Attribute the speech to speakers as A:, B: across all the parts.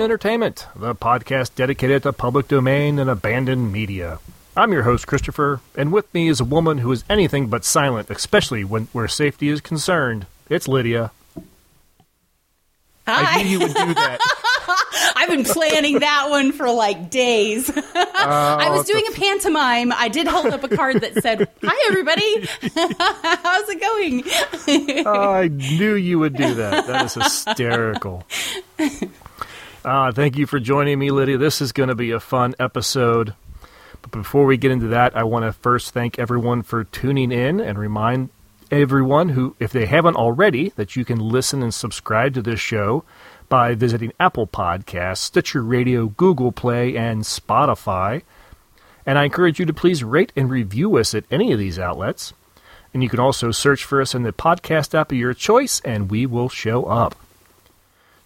A: Entertainment, the podcast dedicated to public domain and abandoned media. I'm your host, Christopher, and with me is a woman who is anything but silent, especially when where safety is concerned. It's Lydia. I knew you would do that.
B: I've been planning that one for like days. I was doing a pantomime. I did hold up a card that said, Hi, everybody. How's it going?
A: I knew you would do that. That is hysterical. Uh, thank you for joining me, Lydia. This is going to be a fun episode. But before we get into that, I want to first thank everyone for tuning in and remind everyone who, if they haven't already, that you can listen and subscribe to this show by visiting Apple Podcasts, Stitcher Radio, Google Play, and Spotify. And I encourage you to please rate and review us at any of these outlets. And you can also search for us in the podcast app of your choice, and we will show up.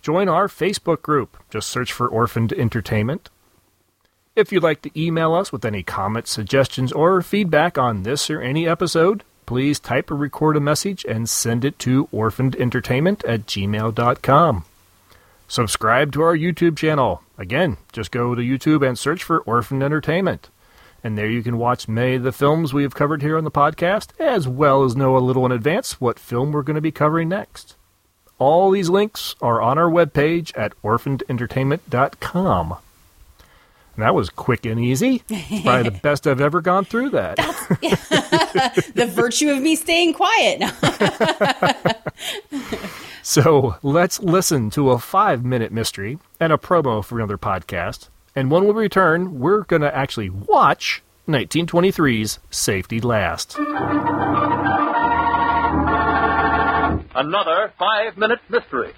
A: Join our Facebook group. Just search for Orphaned Entertainment. If you'd like to email us with any comments, suggestions, or feedback on this or any episode, please type or record a message and send it to orphanedentertainment at gmail.com. Subscribe to our YouTube channel. Again, just go to YouTube and search for Orphaned Entertainment. And there you can watch many of the films we have covered here on the podcast, as well as know a little in advance what film we're going to be covering next. All these links are on our webpage at orphanedentertainment.com. And that was quick and easy. It's Probably the best I've ever gone through that.
B: the virtue of me staying quiet.
A: So let's listen to a five minute mystery and a promo for another podcast. And when we return, we're going to actually watch 1923's Safety Last.
C: Another five minute mystery.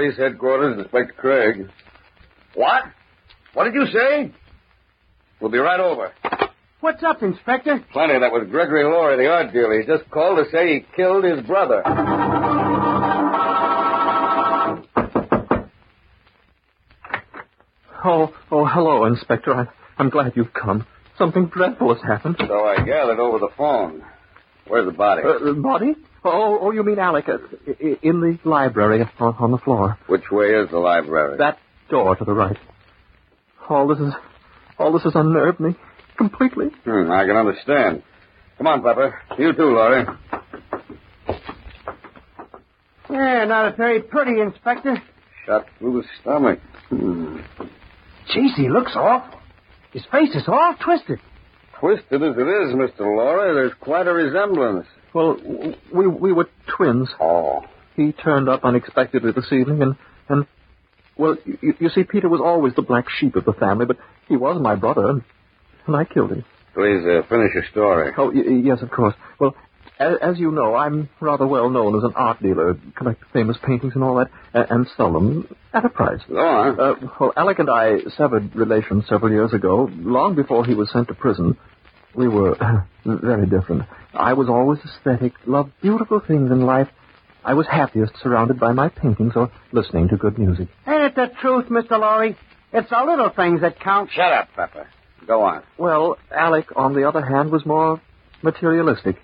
D: Police headquarters, Inspector Craig. What? What did you say? We'll be right over.
E: What's up, Inspector?
D: Plenty. That was Gregory Laurie, the art dealer. He just called to say he killed his brother.
E: Oh, oh, hello, Inspector. I, I'm glad you've come. Something dreadful has happened.
D: So I gathered over the phone. Where's the body?
E: Uh, the body? Oh, oh, you mean Alec? Uh, in the library on, on the floor.
D: Which way is the library?
E: That door to the right. All this is, all this has unnerved me completely.
D: Hmm, I can understand. Come on, Pepper. You too, Laurie.
E: Yeah, not a very pretty, Inspector.
D: Shot through the stomach. Hmm.
E: Jeez, he looks awful. His face is all twisted.
D: Twisted as it is, Mr. Laurie, there's quite a resemblance.
E: Well, we we were twins.
D: Oh.
E: He turned up unexpectedly this evening, and and well, you, you see, Peter was always the black sheep of the family, but he was my brother, and, and I killed him.
D: Please uh, finish your story.
E: Oh, y- y- yes, of course. Well, as, as you know, I'm rather well known as an art dealer, collect famous paintings and all that, and, and sell them at a price.
D: Go on.
E: Uh, well, Alec and I severed relations several years ago, long before he was sent to prison. We were very different. I was always aesthetic, loved beautiful things in life. I was happiest surrounded by my paintings or listening to good music.
F: Ain't it the truth, Mr. Laurie? It's the little things that count.
D: Shut up, Pepper. Go on.
E: Well, Alec, on the other hand, was more materialistic.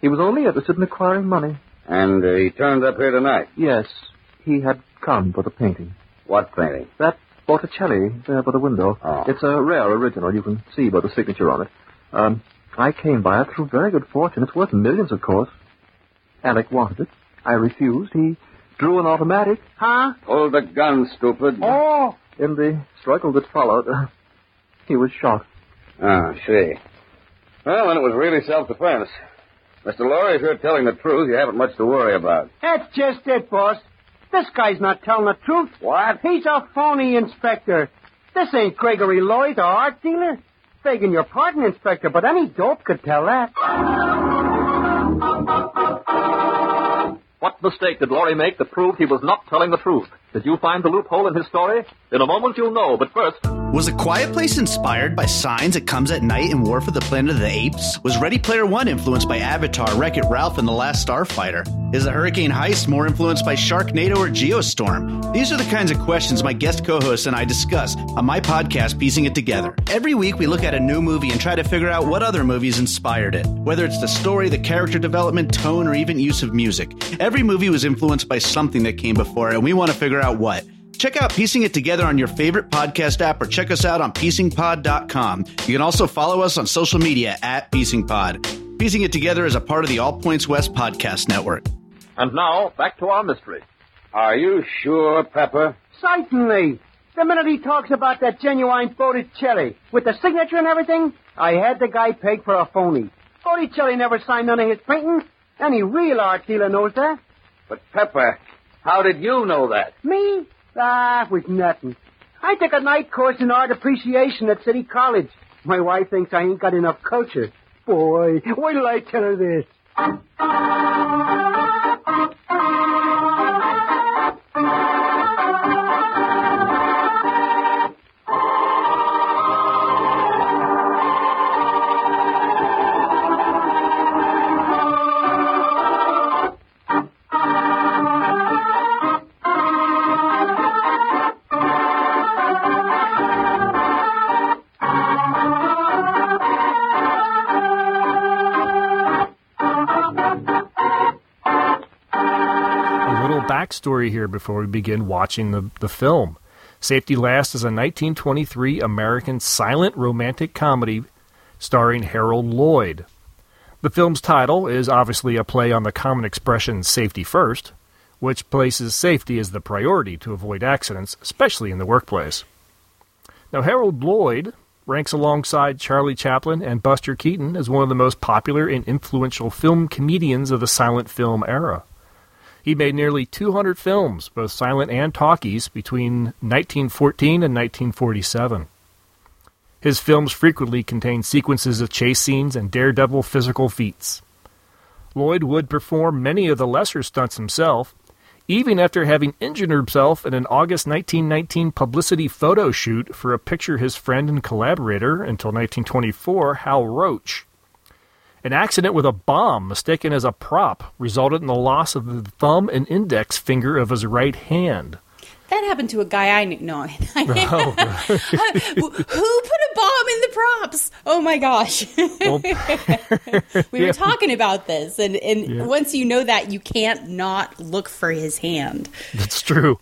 E: He was only interested in acquiring money.
D: And uh, he turned up here tonight.
E: Yes, he had come for the painting.
D: What painting?
E: That Botticelli there by the window.
D: Oh.
E: It's a rare original. You can see by the signature on it. Um, I came by it through very good fortune. It's worth millions, of course. Alec wanted it. I refused. He drew an automatic.
F: Huh?
D: Hold the gun, stupid.
F: Oh,
E: In the struggle that followed, uh, he was shot.
D: Ah, see. Well, then it was really self-defense. Mr. Laurie, if you're telling the truth, you haven't much to worry about.
F: that's just it, boss. This guy's not telling the truth.
D: What?
F: He's a phony inspector. This ain't Gregory Lloyd, the art dealer. Begging your pardon, Inspector, but any dope could tell that.
E: Mistake did Laurie make that proved he was not telling the truth? Did you find the loophole in his story? In a moment you'll know, but first.
C: Was A Quiet Place inspired by Signs It Comes at Night and War for the Planet of the Apes? Was Ready Player One influenced by Avatar, Wreck It Ralph, and The Last Starfighter? Is the Hurricane Heist more influenced by Sharknado or Geostorm? These are the kinds of questions my guest co hosts and I discuss on my podcast, Piecing It Together. Every week we look at a new movie and try to figure out what other movies inspired it, whether it's the story, the character development, tone, or even use of music. Every movie was influenced by something that came before, and we want to figure out what. Check out Piecing It Together on your favorite podcast app or check us out on piecingpod.com. You can also follow us on social media at piecingpod. Piecing It Together is a part of the All Points West podcast network.
E: And now, back to our mystery.
D: Are you sure, Pepper?
F: Certainly. The minute he talks about that genuine Botticelli with the signature and everything, I had the guy pegged for a phony. Botticelli never signed none of his paintings. Any real art dealer knows that.
D: But, Pepper, how did you know that?
F: Me? Ah, it was nothing. I took a night course in art appreciation at City College. My wife thinks I ain't got enough culture. Boy, wait till I tell her this.
A: Backstory here before we begin watching the, the film. Safety Last is a 1923 American silent romantic comedy starring Harold Lloyd. The film's title is obviously a play on the common expression safety first, which places safety as the priority to avoid accidents, especially in the workplace. Now, Harold Lloyd ranks alongside Charlie Chaplin and Buster Keaton as one of the most popular and influential film comedians of the silent film era. He made nearly 200 films, both silent and talkies, between 1914 and 1947. His films frequently contain sequences of chase scenes and daredevil physical feats. Lloyd would perform many of the lesser stunts himself, even after having injured himself in an August 1919 publicity photo shoot for a picture his friend and collaborator until 1924, Hal Roach. An accident with a bomb mistaken as a prop resulted in the loss of the thumb and index finger of his right hand.
B: That happened to a guy I knew. No, Who put a bomb in the props? Oh my gosh.
A: Well,
B: we were
A: Yeah.
B: talking about this, and, and
A: Yeah.
B: once you know that, you can't not look for his hand.
A: That's true.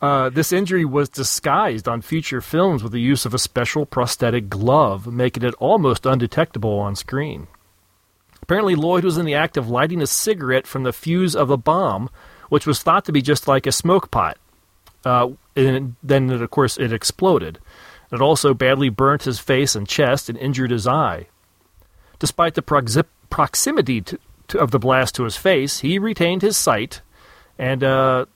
A: Uh, this injury was disguised on future films with the use of a special prosthetic glove, making it almost undetectable on screen. Apparently, Lloyd was in the act of lighting a cigarette from the fuse of a bomb, which was thought to be just like a smoke pot. Uh, and then, it, of course, it exploded. It also badly burnt his face and chest and injured his eye. Despite the proxi- proximity to, to, of the blast to his face, he retained his sight, and uh,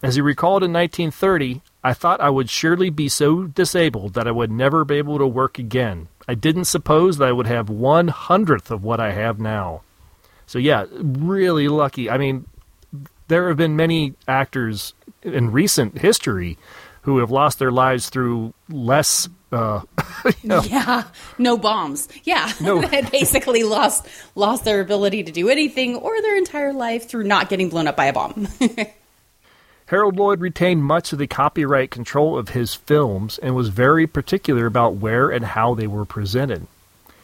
A: as he recalled in 1930, I thought I would surely be so disabled that I would never be able to work again. I didn't suppose that I would have one hundredth of what I have now. So, yeah, really lucky. I mean, there have been many actors in recent history who have lost their lives through less. Uh, you know,
B: Yeah, no bombs. Yeah,
A: No.
B: that basically lost lost their ability to do anything or their entire life through not getting blown up by a bomb.
A: Harold Lloyd retained much of the copyright control of his films and was very particular about where and how they were presented.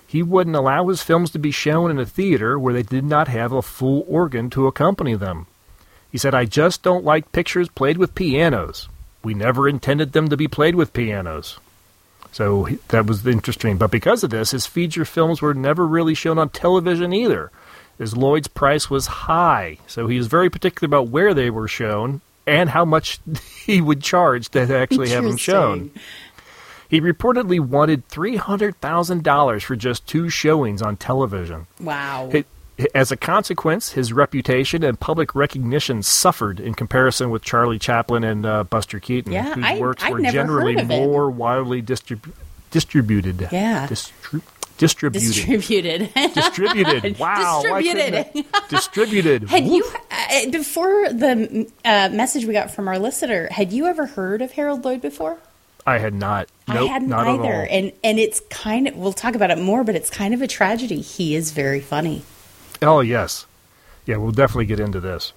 A: He wouldn't allow his films to be shown in a theater where they did not have a full organ to accompany them. He said, I just don't like pictures played with pianos. We never intended them to be played with pianos. So that was interesting. But because of this, his feature films were never really shown on television either, as Lloyd's price was high. So he was very particular about where they were shown and how much he would charge to actually have them shown. He reportedly wanted $300,000 for just two showings on television.
B: Wow.
A: It- As a consequence, his reputation and public recognition suffered in comparison with Charlie Chaplin and uh, Buster Keaton,
B: Yeah,
A: whose
B: I-
A: works
B: I'd
A: were generally
B: heard of it.
A: more widely distrib- distributed.
B: Yeah.
A: Distributed.
B: Distributed.
A: Distributed. Wow.
B: Distributed.
A: Distributed.
B: Had you uh, before the uh, message we got from our listener? Had you ever heard of Harold Lloyd before?
A: I had not. Nope,
B: I hadn't
A: not
B: either, and and it's kind of we'll talk about it more, but it's kind of a tragedy. He is very funny.
A: Oh yes, yeah. We'll definitely get into this.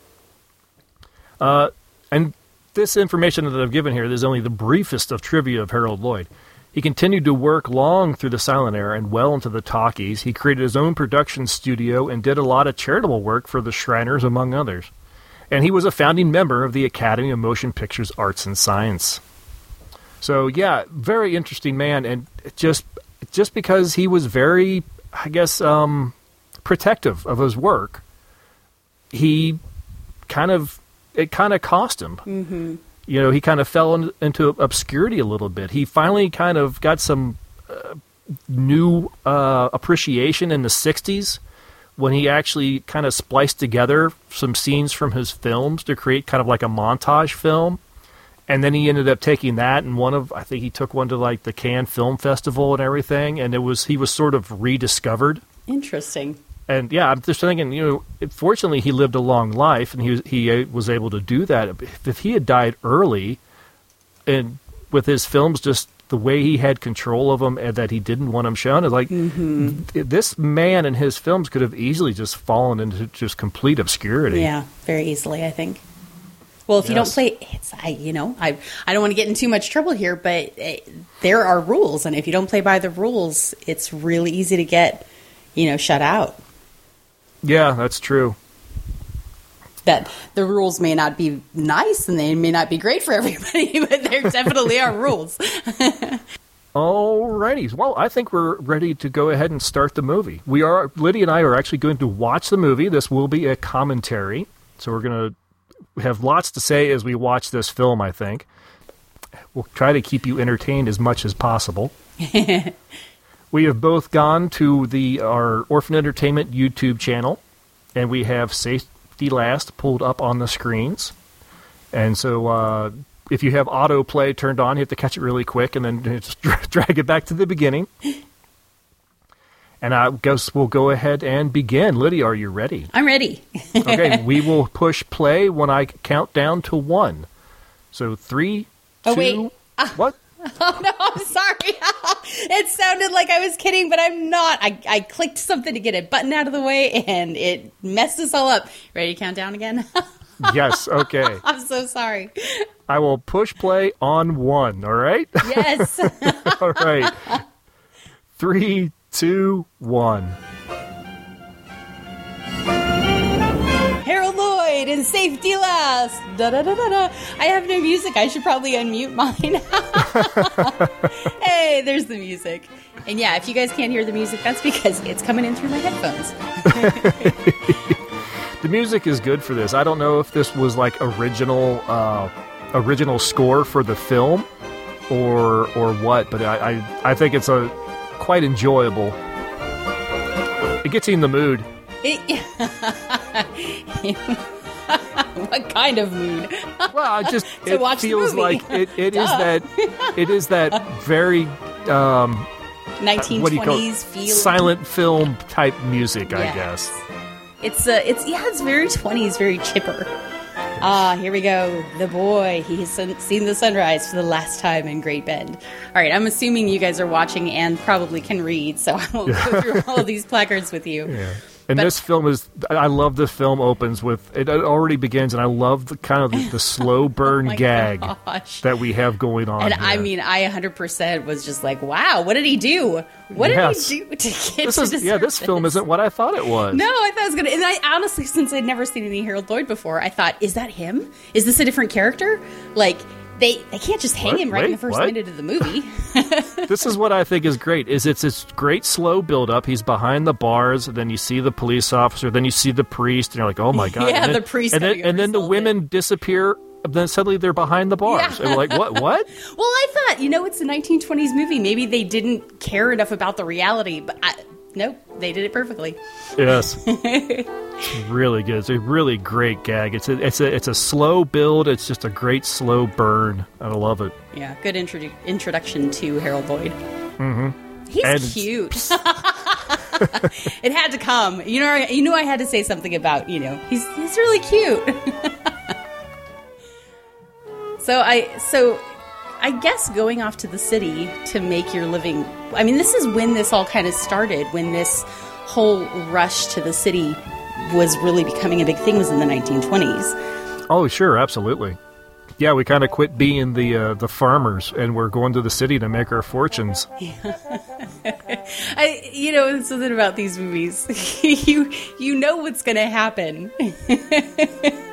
A: Uh, and this information that I've given here is only the briefest of trivia of Harold Lloyd. He continued to work long through the silent era and well into the talkies. He created his own production studio and did a lot of charitable work for the Shriners, among others. And he was a founding member of the Academy of Motion Pictures Arts and Science. So yeah, very interesting man, and just just because he was very, I guess, um, protective of his work, he kind of it kind of cost him. Mm-hmm. You know, he kind of fell in, into obscurity a little bit. He finally kind of got some uh, new uh, appreciation in the '60s when he actually kind of spliced together some scenes from his films to create kind of like a montage film. And then he ended up taking that and one of I think he took one to like the Cannes Film Festival and everything and it was he was sort of rediscovered
B: Interesting.
A: And yeah, I'm just thinking, you know, fortunately he lived a long life and he was, he uh, was able to do that. If, he had died early, and with his films, just the way he had control of them and that he didn't want them shown, like this man and his films could have easily just fallen into just complete obscurity.
B: Yeah, very easily, I think. Well, if you don't play, it's I, you know, I I don't want to get in too much trouble here, but uh there are rules, and if you don't play by the rules, it's really easy to get, you know, shut out.
A: Yeah, that's true.
B: That the rules may not be nice and they may not be great for everybody, but there definitely are rules.
A: Alrighty. Well, I think we're ready to go ahead and start the movie. We are Lydia and I are actually going to watch the movie. This will be a commentary, so we're going to have lots to say as we watch this film. I think we'll try to keep you entertained as much as possible. we have both gone to the our Orphan Entertainment YouTube channel, and we have Safety Last pulled up on the screens. And so, uh, if you have autoplay turned on, you have to catch it really quick and then just drag it back to the beginning. And I guess we'll go ahead and begin. Lydia, are you ready?
B: I'm ready.
A: Okay, we will push play when I count down to one. So three,
B: Oh,
A: two-
B: wait.
A: what?
B: Oh no, I'm sorry. it sounded like I was kidding, but I'm not. I, I clicked something to get a button out of the way and it messed us all up. Ready to count down again?
A: Yes, okay.
B: I'm so sorry.
A: I will push play on one, all right?
B: Yes.
A: all right. Three, two, one.
B: Harold Lloyd and Safety Last. Da da da da da. I have no music. I should probably unmute mine. hey, there's the music. And yeah, if you guys can't hear the music, that's because it's coming in through my headphones.
A: The music is good for this. I don't know if this was like original uh, original score for the film or or what, but I, I, I think it's a quite enjoyable. It gets you in the mood.
B: What kind of mood?
A: Well, I just it feels like it, it is that it is that very um, what do you call
B: 1920s
A: it?
B: feel.
A: silent film type music, I guess.
B: It's uh, it's yeah, it's very 20s, very chipper. Ah, here we go. The boy. He has seen the sunrise for the last time in Great Bend. All right, I'm assuming you guys are watching and probably can read, so I won't go through all of these placards with you.
A: Yeah. And
B: But-
A: this film is, I love the film opens with, it already begins, and I love the kind of the, the slow oh burn
B: Oh
A: gag
B: gosh.
A: that we have going on.
B: And I mean, I 100% was just like, wow, what did he do? What
A: Yes.
B: did he do to get
A: this
B: to
A: is, yeah,
B: deserve
A: this film isn't what I thought it was.
B: No, I thought it was gonna. And I honestly, since I'd never seen any Harold Lloyd before, I thought, is that him? Is this a different character? Like they they can't just hang
A: What?
B: him right in the first
A: what?
B: minute of the movie.
A: This is what I think is great. Is it's this great slow build up. He's behind the bars, then you see the police officer, then you see the priest, and you're like, oh my god!
B: Yeah,
A: and then,
B: the priest
A: and then, and then the women disappear. Then suddenly they're behind the bars,
B: Yeah.
A: and we're like, what? What?
B: well, I thought, you know, it's a 1920s movie. Maybe they didn't care enough about the reality, but I, nope, they did it perfectly.
A: Yes, it's really good. It's a really great gag. It's a it's a it's a slow build. It's just a great slow burn. I love it.
B: Yeah, good introdu- introduction to Harold Lloyd. Mm-hmm. He's
A: And-
B: cute. it had to come. You know, you knew I had to say something about you know he's he's really cute. so I so I guess going off to the city to make your living. I mean, this is when this all kind of started. When this whole rush to the city was really becoming a big thing was in the 1920s.
A: Oh, sure, absolutely. Yeah, we kind of quit being the uh, the farmers, and we're going to the city to make our fortunes.
B: I, you know, it's something about these movies. you you know what's going to happen.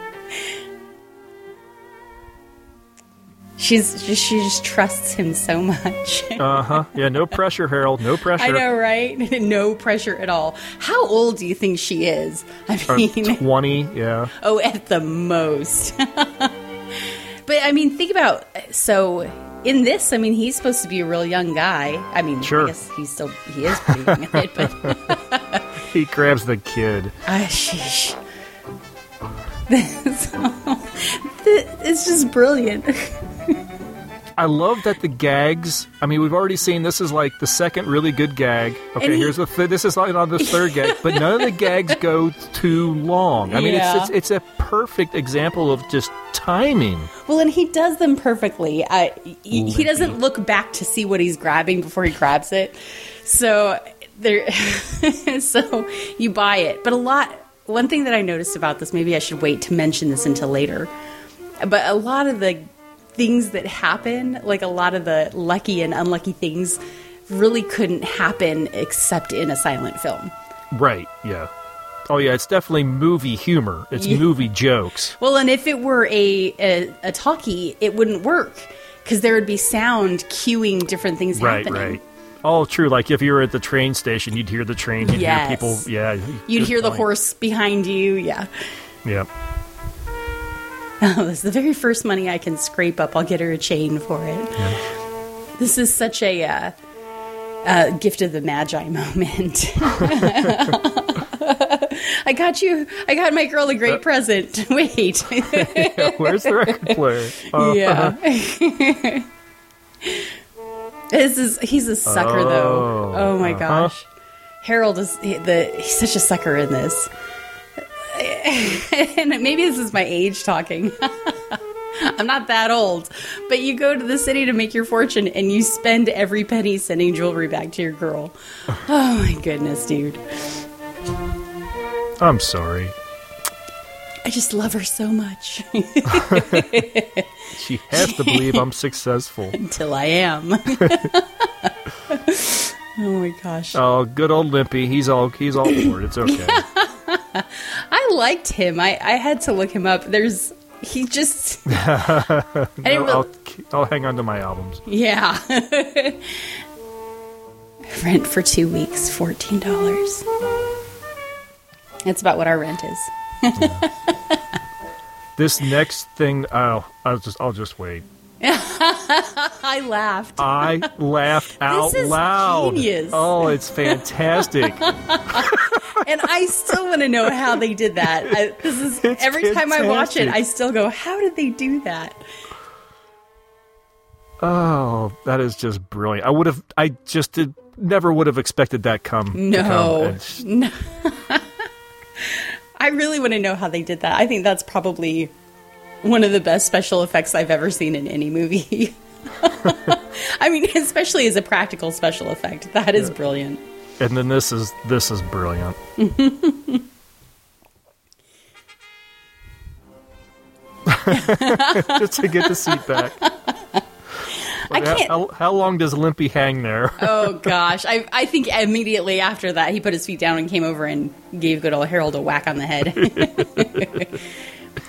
B: She's just, she just trusts him so much.
A: Uh huh. Yeah, no pressure, Harold. No pressure.
B: I know, right? no pressure at all. How old do you think she is? I
A: Uh,
B: mean,
A: Twenty. Yeah.
B: oh, at the most. but I mean, think about so in this. I mean, he's supposed to be a real young guy. I mean,
A: Sure.
B: I guess he's still he is pretty young but
A: He grabs the kid.
B: ah, sheesh. So, it's just brilliant.
A: I love that the gags. I mean, we've already seen this is like the second really good gag. Okay,
B: he-
A: here's the th- this is like on the third gag, but none of the gags go too long. I mean,
B: Yeah.
A: it's, it's it's a perfect example of just timing.
B: Well, and he does them perfectly. Uh, he, he doesn't look back to see what he's grabbing before he grabs it. So there, so you buy it. But a lot. One thing that I noticed about this, maybe I should wait to mention this until later. But a lot of the things that happen, like a lot of the lucky and unlucky things, really couldn't happen except in a silent film.
A: Right? Yeah. Oh yeah, it's definitely movie humor. It's
B: Yeah.
A: movie jokes.
B: Well, and if it were a a, a talkie, it wouldn't work because there would be sound cueing different things
A: Right,
B: happening.
A: right. Oh, true. Like if you were at the train station, you'd hear the train. You'd
B: Yes.
A: hear people. Yeah.
B: You'd hear the horse behind you. Yeah.
A: Yeah.
B: Oh, this is the very first money I can scrape up. I'll get her a chain for it. This is such a uh, uh, gift of the magi moment. I got you. I got my girl a great
A: Uh,
B: present. Wait.
A: Where's the record player? Uh,
B: yeah. This is he's a sucker though.
A: Oh,
B: Oh my
A: uh-huh.
B: gosh. Harold is he- the he's such a sucker in this. and maybe this is my age talking. I'm not that old, but you go to the city to make your fortune and you spend every penny sending jewelry back to your girl. Oh my goodness, dude.
A: I'm sorry.
B: I just love her so much
A: She has to believe I'm successful.
B: until I am. oh my gosh.
A: Oh, good old Limpy. He's all he's all bored. It's okay.
B: I liked him. I, I had to look him up. There's he just I didn't
A: I'll, I'll hang on to my albums.
B: yeah. rent for two weeks, fourteen dollars. That's about what our rent is.
A: This next thing, oh, I'll just I'll just wait.
B: I laughed.
A: I laughed out
B: is
A: loud.
B: genius.
A: Oh, it's fantastic.
B: and I still want to know how they did that. I, this is
A: It's
B: every time I watch it. I still go, "How did they do that?"
A: oh, that is just brilliant. I would have, I just did, never would have expected that come. to come.
B: No, no. I really want to know how they did that. I think that's probably one of the best special effects I've ever seen in any movie. I mean, especially as a practical special effect, that is brilliant.
A: And then this is this is brilliant. Just to get the seat back.
B: I
A: How-
B: can't-
A: How, how long does Limpy hang there?
B: Oh gosh, I I think immediately after that he put his feet down and came over and gave good old Harold a whack on the head.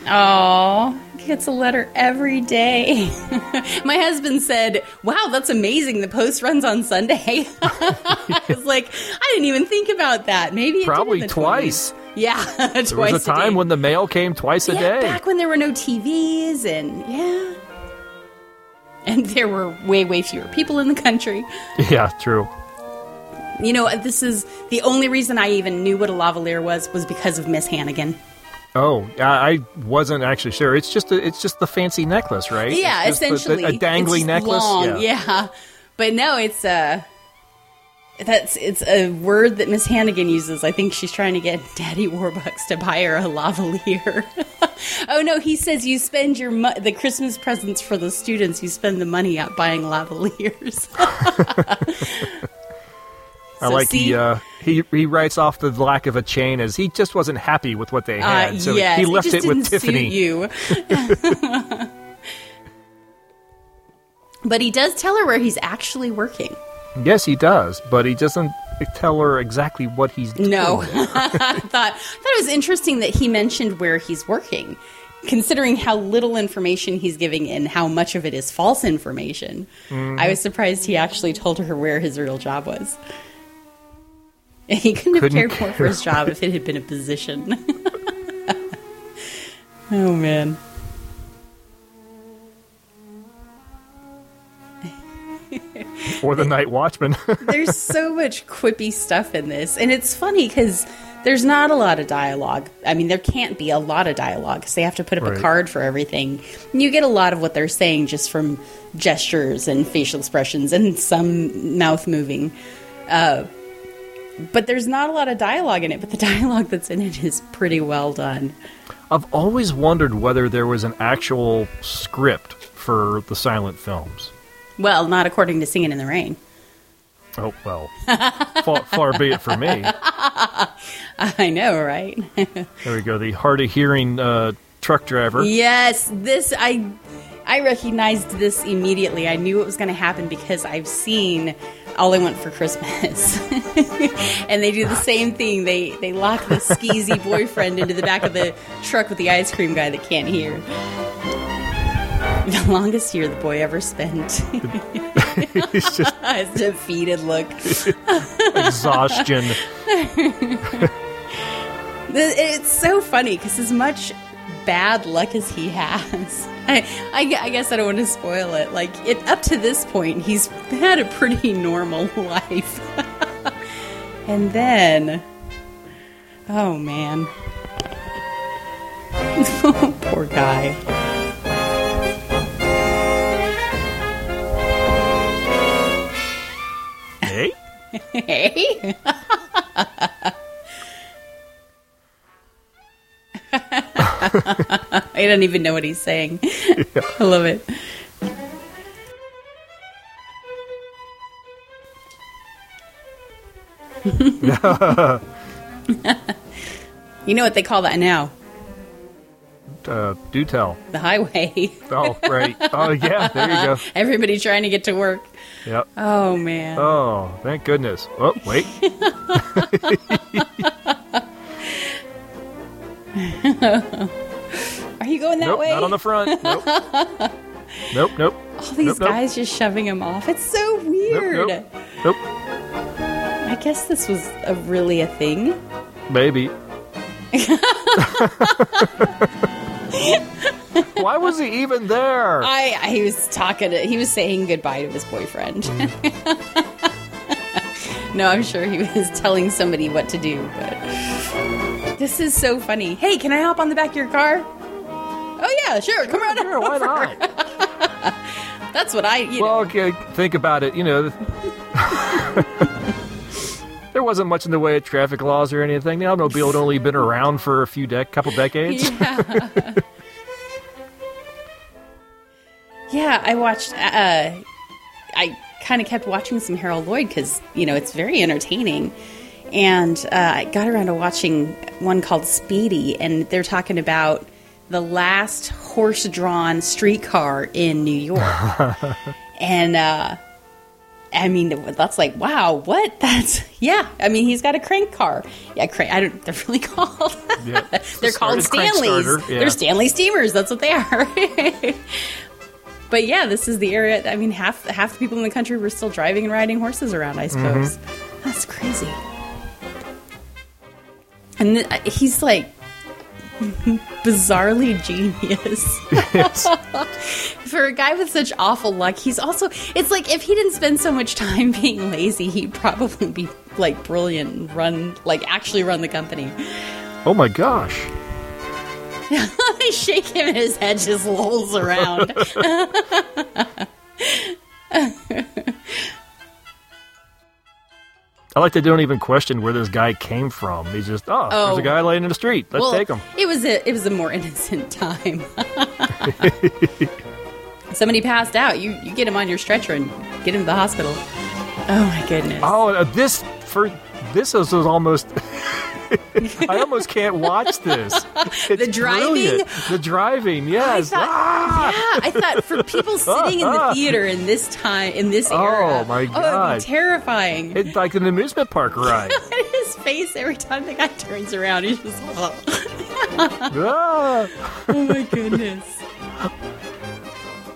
B: Oh, gets a letter every day. My husband said, "Wow, that's amazing. The post runs on Sunday." I was like, I didn't even think about that. Maybe it did in
A: Probably twice.
B: 20s. Yeah, twice
A: There was a time
B: day.
A: when the mail came twice a
B: yeah,
A: day.
B: back when there were no TVs and yeah, and there were way way fewer people in the country.
A: Yeah, true.
B: You know, this is the only reason I even knew what a lavalier was was because of Miss Hannigan.
A: Oh, I wasn't actually sure. It's just a, it's just the fancy necklace, right?
B: Yeah,
A: It's just the- the-
B: essentially
A: a dangly
B: it's
A: necklace.
B: long,
A: yeah.
B: yeah. But no, it's uh That's it's a word that Miss Hannigan uses. I think she's trying to get Daddy Warbucks to buy her a lavalier. oh no, he says you spend your mo- the Christmas presents for the students. You spend the money out buying lavaliers.
A: I
B: So
A: like
B: see-
A: he, uh, he he writes off the lack of a chain as he just wasn't happy with what they
B: Uh,
A: had, so
B: yes,
A: he left
B: just
A: it with Tiffany.
B: You. but he does tell her where he's actually working.
A: Yes, he does, but he doesn't tell her exactly what he's doing.
B: No, I thought thought it was interesting that he mentioned where he's working, considering how little information he's giving and how much of it is false information.
A: Mm-hmm.
B: I was surprised he actually told her where his real job was. And he couldn't have
A: Couldn't
B: cared more for his job if it had been a position. oh man.
A: Or the Night Watchman.
B: there's so much quippy stuff in this and it's funny because there's not a lot of dialogue i mean there can't be a lot of dialogue because they have to put up
A: Right.
B: a card for everything and you get a lot of what they're saying just from gestures and facial expressions and some mouth moving uh, but there's not a lot of dialogue in it but the dialogue that's in it is pretty well done
A: I've always wondered whether there was an actual script for the silent films.
B: Well not according to singing in the rain
A: Oh well, far, far be it from me.
B: i know right
A: There we go. The hard of hearing uh, truck driver.
B: Yes, this I I recognized this immediately. I knew it was going to happen because I've seen All I Want for Christmas. and they do the same thing. They they lock the skeezy boyfriend into the back of the truck with the ice cream guy that can't hear. The longest year the boy ever spent.
A: He's just
B: His defeated look.
A: exhaustion.
B: It's so funny because as much bad luck as he has, I, I, I guess I don't want to spoil it. Like it up to this point, he's had a pretty normal life, and then, oh man, poor guy.
A: Hey.
B: I don't even know what he's saying. I love it. you know what they call that now?
A: Uh, do tell.
B: The highway.
A: Oh right. Oh yeah. There you go.
B: Everybody trying to get to work.
A: Yep.
B: Oh man.
A: Oh, thank goodness. Oh wait.
B: Are you going that
A: nope.
B: way?
A: Not on the front. Nope. nope. Nope.
B: All these
A: Nope, nope.
B: guys just shoving him off. It's so weird.
A: Nope. Nope.
B: I guess this was a, really a thing.
A: Maybe. Why was he even there?
B: I, I he was talking to, he was saying goodbye to his boyfriend. no, I'm sure he was telling somebody what to do, but this is so funny. Hey, can I hop on the back of your car? Oh yeah, sure. Come on
A: Sure, why not?
B: That's what I you know.
A: Well, okay, think about it. You know, there wasn't much in the way of traffic laws or anything. The automobile had only been around for a few dec, couple decades.
B: Yeah. yeah, I watched. Uh, I kind of kept watching some Harold Lloyd because you know it's very entertaining, and uh, I got around to watching one called Speedy, and they're talking about the last horse-drawn streetcar in New York, and. uh I mean, that's like, wow, what? That's, yeah. I mean, he's got a crank car. Yeah, crank. I don't, they're really called.
A: Yeah.
B: they're called Stanleys.
A: yeah.
B: They're Stanley steamers. That's what they are. but yeah, this is the area. I mean, half half the people in the country were still driving and riding horses around. I suppose
A: Mm-hmm.
B: that's crazy. And th- he's like bizarrely genius. For a guy with such awful luck, he's also. It's like if he didn't spend so much time being lazy, he'd probably be like brilliant and run, like actually run the company.
A: Oh my gosh.
B: they shake him and his head just lolls around.
A: I like that they don't even question where this guy came from. He's just, oh, there's
B: Oh.
A: a guy laying in the street. Let's
B: well,
A: take him.
B: It was a it was a more innocent time. Somebody passed out. You you get him on your stretcher and get him to the hospital. Oh my goodness.
A: Oh, uh, this for this is, was almost. I almost can't watch this. It's
B: The driving?
A: brilliant. The driving, yes.
B: thought-
A: Ah!
B: Yeah, I thought for people sitting in the theater in this time, in this
A: Oh,
B: era,
A: my
B: oh,
A: God.
B: be terrifying.
A: It's like an amusement park ride.
B: His face every time the guy turns around, he's just, oh,
A: Ah!
B: oh my goodness.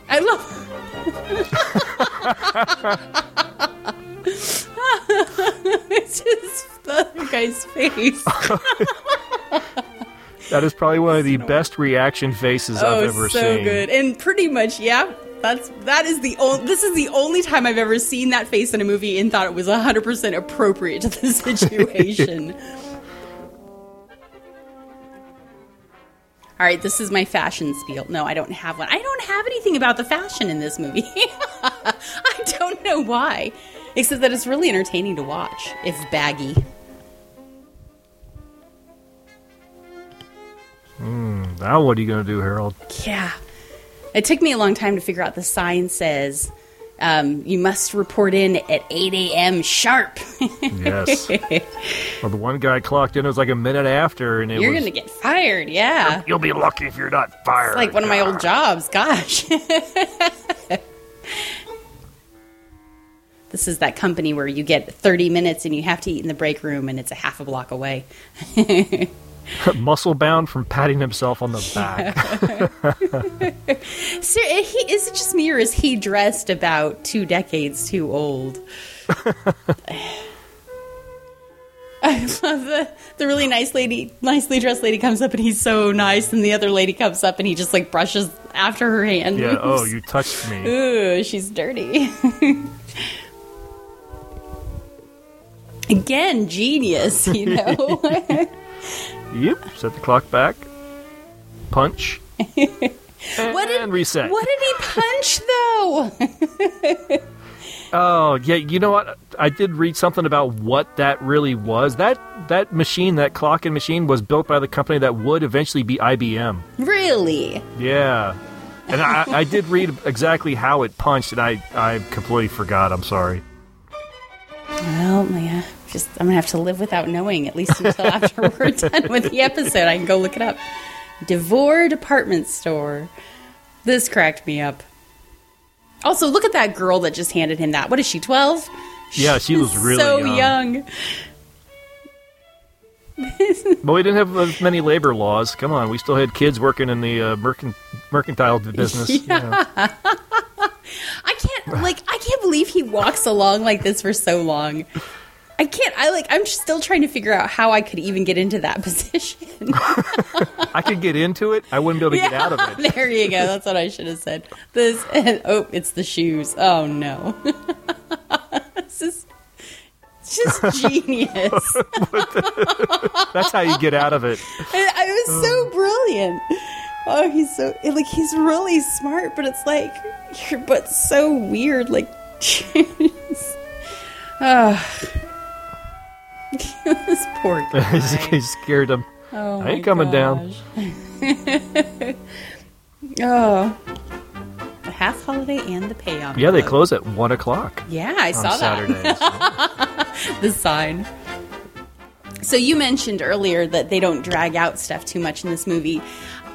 B: I love. it's just the guy's face.
A: That is probably one of the best reaction faces
B: oh,
A: I've ever
B: so
A: seen.
B: So good, and pretty much, yeah. That's that is the only. This is the only time I've ever seen that face in a movie and thought it was hundred percent appropriate to the situation. All right, this is my fashion spiel. No, I don't have one. I don't have anything about the fashion in this movie. I don't know why, except that it's really entertaining to watch. If baggy.
A: Now what are you going to do, Harold?
B: Yeah. It took me a long time to figure out the sign says um, you must report in at 8 a.m. sharp.
A: Yes. well, the one guy clocked in. It was like a minute after, and it
B: You're
A: was.
B: to get fired. Yeah.
A: You'll be lucky if you're not fired.
B: Like one of my old jobs. Gosh. this is that company where you get 30 minutes and you have to eat in the break room and it's a half a block away.
A: muscle bound from patting himself on the back.
B: So, eh, he, is it just me or is he dressed about two decades too old? I love the the really nice lady, nicely dressed lady comes up and he's so nice, and the other lady comes up and he just like brushes after her hand.
A: yeah. Oh, you touched me.
B: Ooh, she's dirty. Again, genius, you know.
A: Yep. Set the clock back. Punch.
B: what did
A: reset.
B: What did he punch though?
A: Oh, yeah. You know what? I did read something about what that really was. That that machine, that clock and machine, was built by the company that would eventually be IBM.
B: really?
A: Yeah. And I, I did read exactly how it punched, and I, I completely forgot. I'm sorry.
B: Oh, well, yeah. Just I'm gonna have to live without knowing at least until after we're done with the episode. I can go look it up. Devore Department Store. This cracked me up. Also, look at that girl that just handed him that. What is she? Twelve?
A: Yeah, she was really
B: so
A: young.
B: young.
A: But we didn't have as many labor laws. Come on, we still had kids working in the uh, mercant- mercantile business. you know.
B: I can't like I can't believe he walks along like this for so long. I can't. I like. I'm still trying to figure out how I could even get into that position.
A: I could get into it. I wouldn't be able to get out of it.
B: there you go. That's what I should have said. This. oh, it's the shoes. Oh no. this is it's just genius.
A: That's how you get out of it.
B: I, I was so brilliant. Oh, he's so like he's really smart, but it's like, you're, but so weird. Like, jeez. Ah. this poor guy.
A: he scared him.
B: Oh,
A: I ain't coming down.
B: oh, the half holiday and the payoff.
A: Yeah, they close at one o'clock
B: Yeah, I saw that.
A: Saturdays.
B: the sign. So you mentioned earlier that they don't drag out stuff too much in this movie.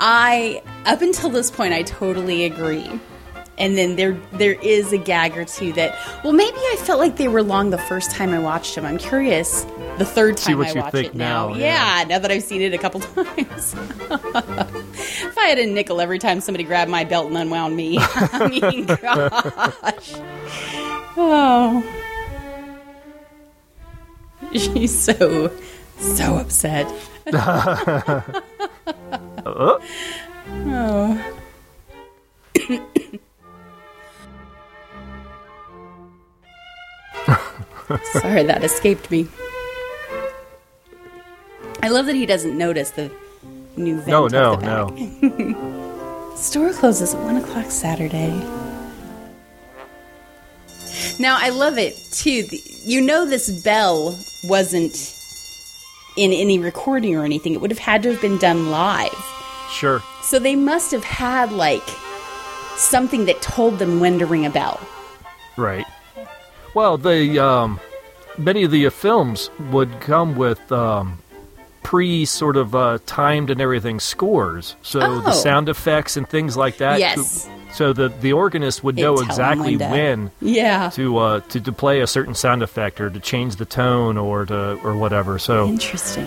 B: I up until this point I totally agree. And then there there is a gag or two that well maybe I felt like they were long the first time I watched them. I'm curious the third
A: See
B: time
A: what
B: I
A: you
B: watch
A: think
B: it now.
A: now,
B: Yeah.
A: yeah.
B: now that I've seen it a couple times. if I had a nickel every time somebody grabbed my belt and unwound me, I mean gosh. Oh. She's so, so upset. Oh. Sorry, that escaped me. I love that he doesn't notice the new vent.
A: no, no, no.
B: Store closes at one o'clock Saturday. Now I love it too. You know, this bell wasn't in any recording or anything. It would have had to have been done live.
A: Sure.
B: So they must have had like something that told them when to ring a bell.
A: Right. Well, the um, many of the uh, films would come with um, pre sort of uh, timed and everything scores, so
B: Oh.
A: the sound effects and things like that.
B: Yes.
A: So the the organist would know exactly
B: when to- Yeah.
A: to uh, to to play a certain sound effect or to change the tone or to or whatever. So
B: Interesting.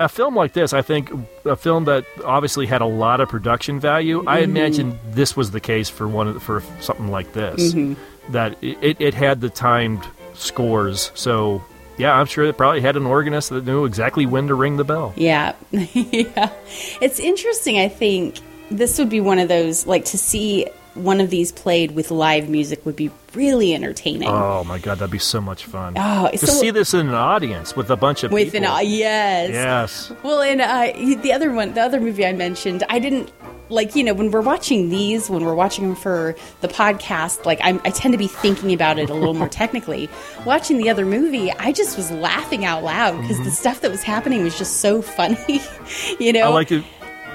A: a film like this, I think, a film that obviously had a lot of production value. I
B: Mm-hmm.
A: imagine this was the case for one of- for something like this.
B: Mm-hmm.
A: That it, it had the timed scores. So yeah, I'm sure it probably had an organist that knew exactly when to ring the bell.
B: Yeah. yeah. It's interesting. I think this would be one of those, like, to see one of these played with live music would be really entertaining.
A: Oh my god, that'd be so much fun.
B: Oh,
A: to
B: so-
A: see this in an audience with a bunch of
B: with an,
A: people.
B: uh, yes.
A: yes.
B: Well, and uh, the other one, the other movie I mentioned, I didn't like. You know, when we're watching these, when we're watching them for the podcast, like I'm, I tend to be thinking about it a little more technically. Watching the other movie, I just was laughing out loud because the stuff that was happening was just so funny. you know,
A: Mm-hmm. I like it.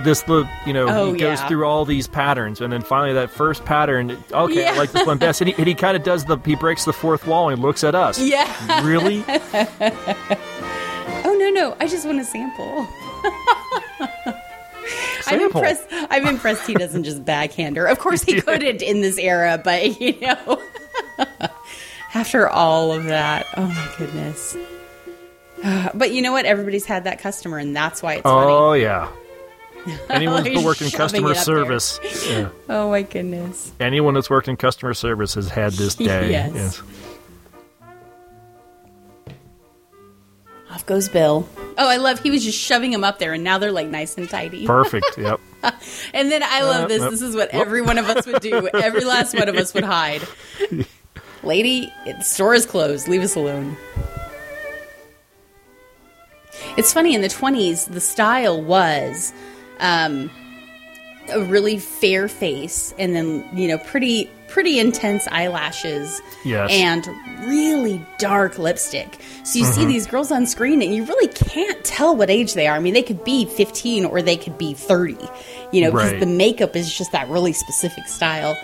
A: This the you know
B: Oh,
A: he goes
B: yeah.
A: through all these patterns and then finally that first pattern. Okay, I like this one best. And he, and he kind of does the he breaks the fourth wall and he looks at us.
B: Yeah.
A: really?
B: Oh no, no! I just want a sample. I'm impressed. I'm impressed he doesn't just backhand her. Of course, he couldn't in this era, but you know, after all of that, oh my goodness. But you know what? Everybody's had that customer, and that's why it's
A: Oh yeah. Anyone
B: He's
A: that's worked in customer
B: it up there.
A: service, yeah.
B: Oh my goodness.
A: anyone that's worked in customer service has had this day.
B: Yes. Off goes Bill. Oh, I love. He was just shoving him up there, and now they're like nice and tidy.
A: Perfect. Yep.
B: And then I love
A: Uh,
B: this.
A: nope.
B: This is what every one of us would do. Every last one of us would hide. Lady, the store is closed. Leave us alone. It's funny in the 20s, the style was um, a really fair face and then, you know, pretty pretty intense eyelashes
A: Yes.
B: and really dark lipstick. So you
A: Mm-hmm.
B: see these girls on screen and you really can't tell what age they are. I mean, they could be 15 or they could be 30. You know, because
A: Right.
B: the makeup is just that really specific style.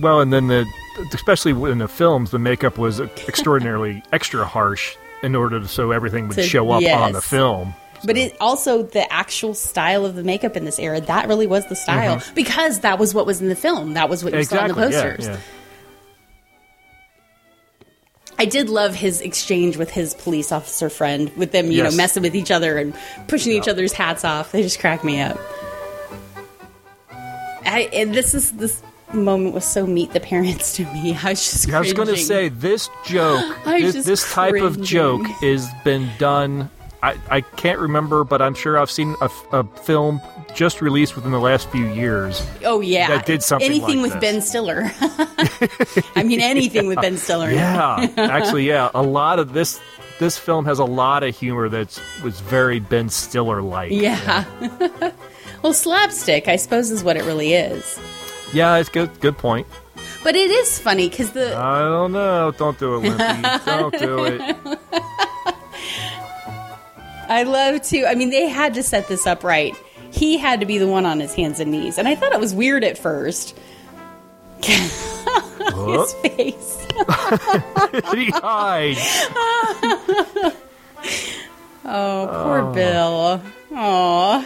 A: Well, and then the especially in the films, the makeup was extraordinarily extra harsh in order to, so everything would show up on the film.
B: But it also the actual style of the makeup in this era that really was the style because that was what was in the film. That was what you
A: Mm-hmm. Exactly.
B: saw in the posters.
A: yeah.
B: I did love his exchange with his police officer friend, with them, you
A: Yes.
B: know, messing with each other and pushing each other's hats off. They just cracked me up. I, and this is this moment was so meet the parents to me. I was just.
A: I was going to say this joke, this, this type of joke has been done. I, I can't remember, but I'm sure I've seen a, a film just released within the last few years.
B: Oh yeah,
A: that did something
B: Anything
A: like
B: with
A: this.
B: Ben Stiller. I mean, anything with Ben Stiller.
A: Yeah, actually, yeah, a lot of this this film has a lot of humor that's was very Ben Stiller like.
B: Yeah. well, slapstick, I suppose, is what it really is.
A: yeah, it's good. Good point.
B: But it is funny because the
A: I don't know. Don't do it, Wimpy. don't do it.
B: I love to. I mean, they had to set this up right. He had to be the one on his hands and knees, and I thought it was weird at first. his face.
A: he hides.
B: Oh, poor oh. Bill. Aw.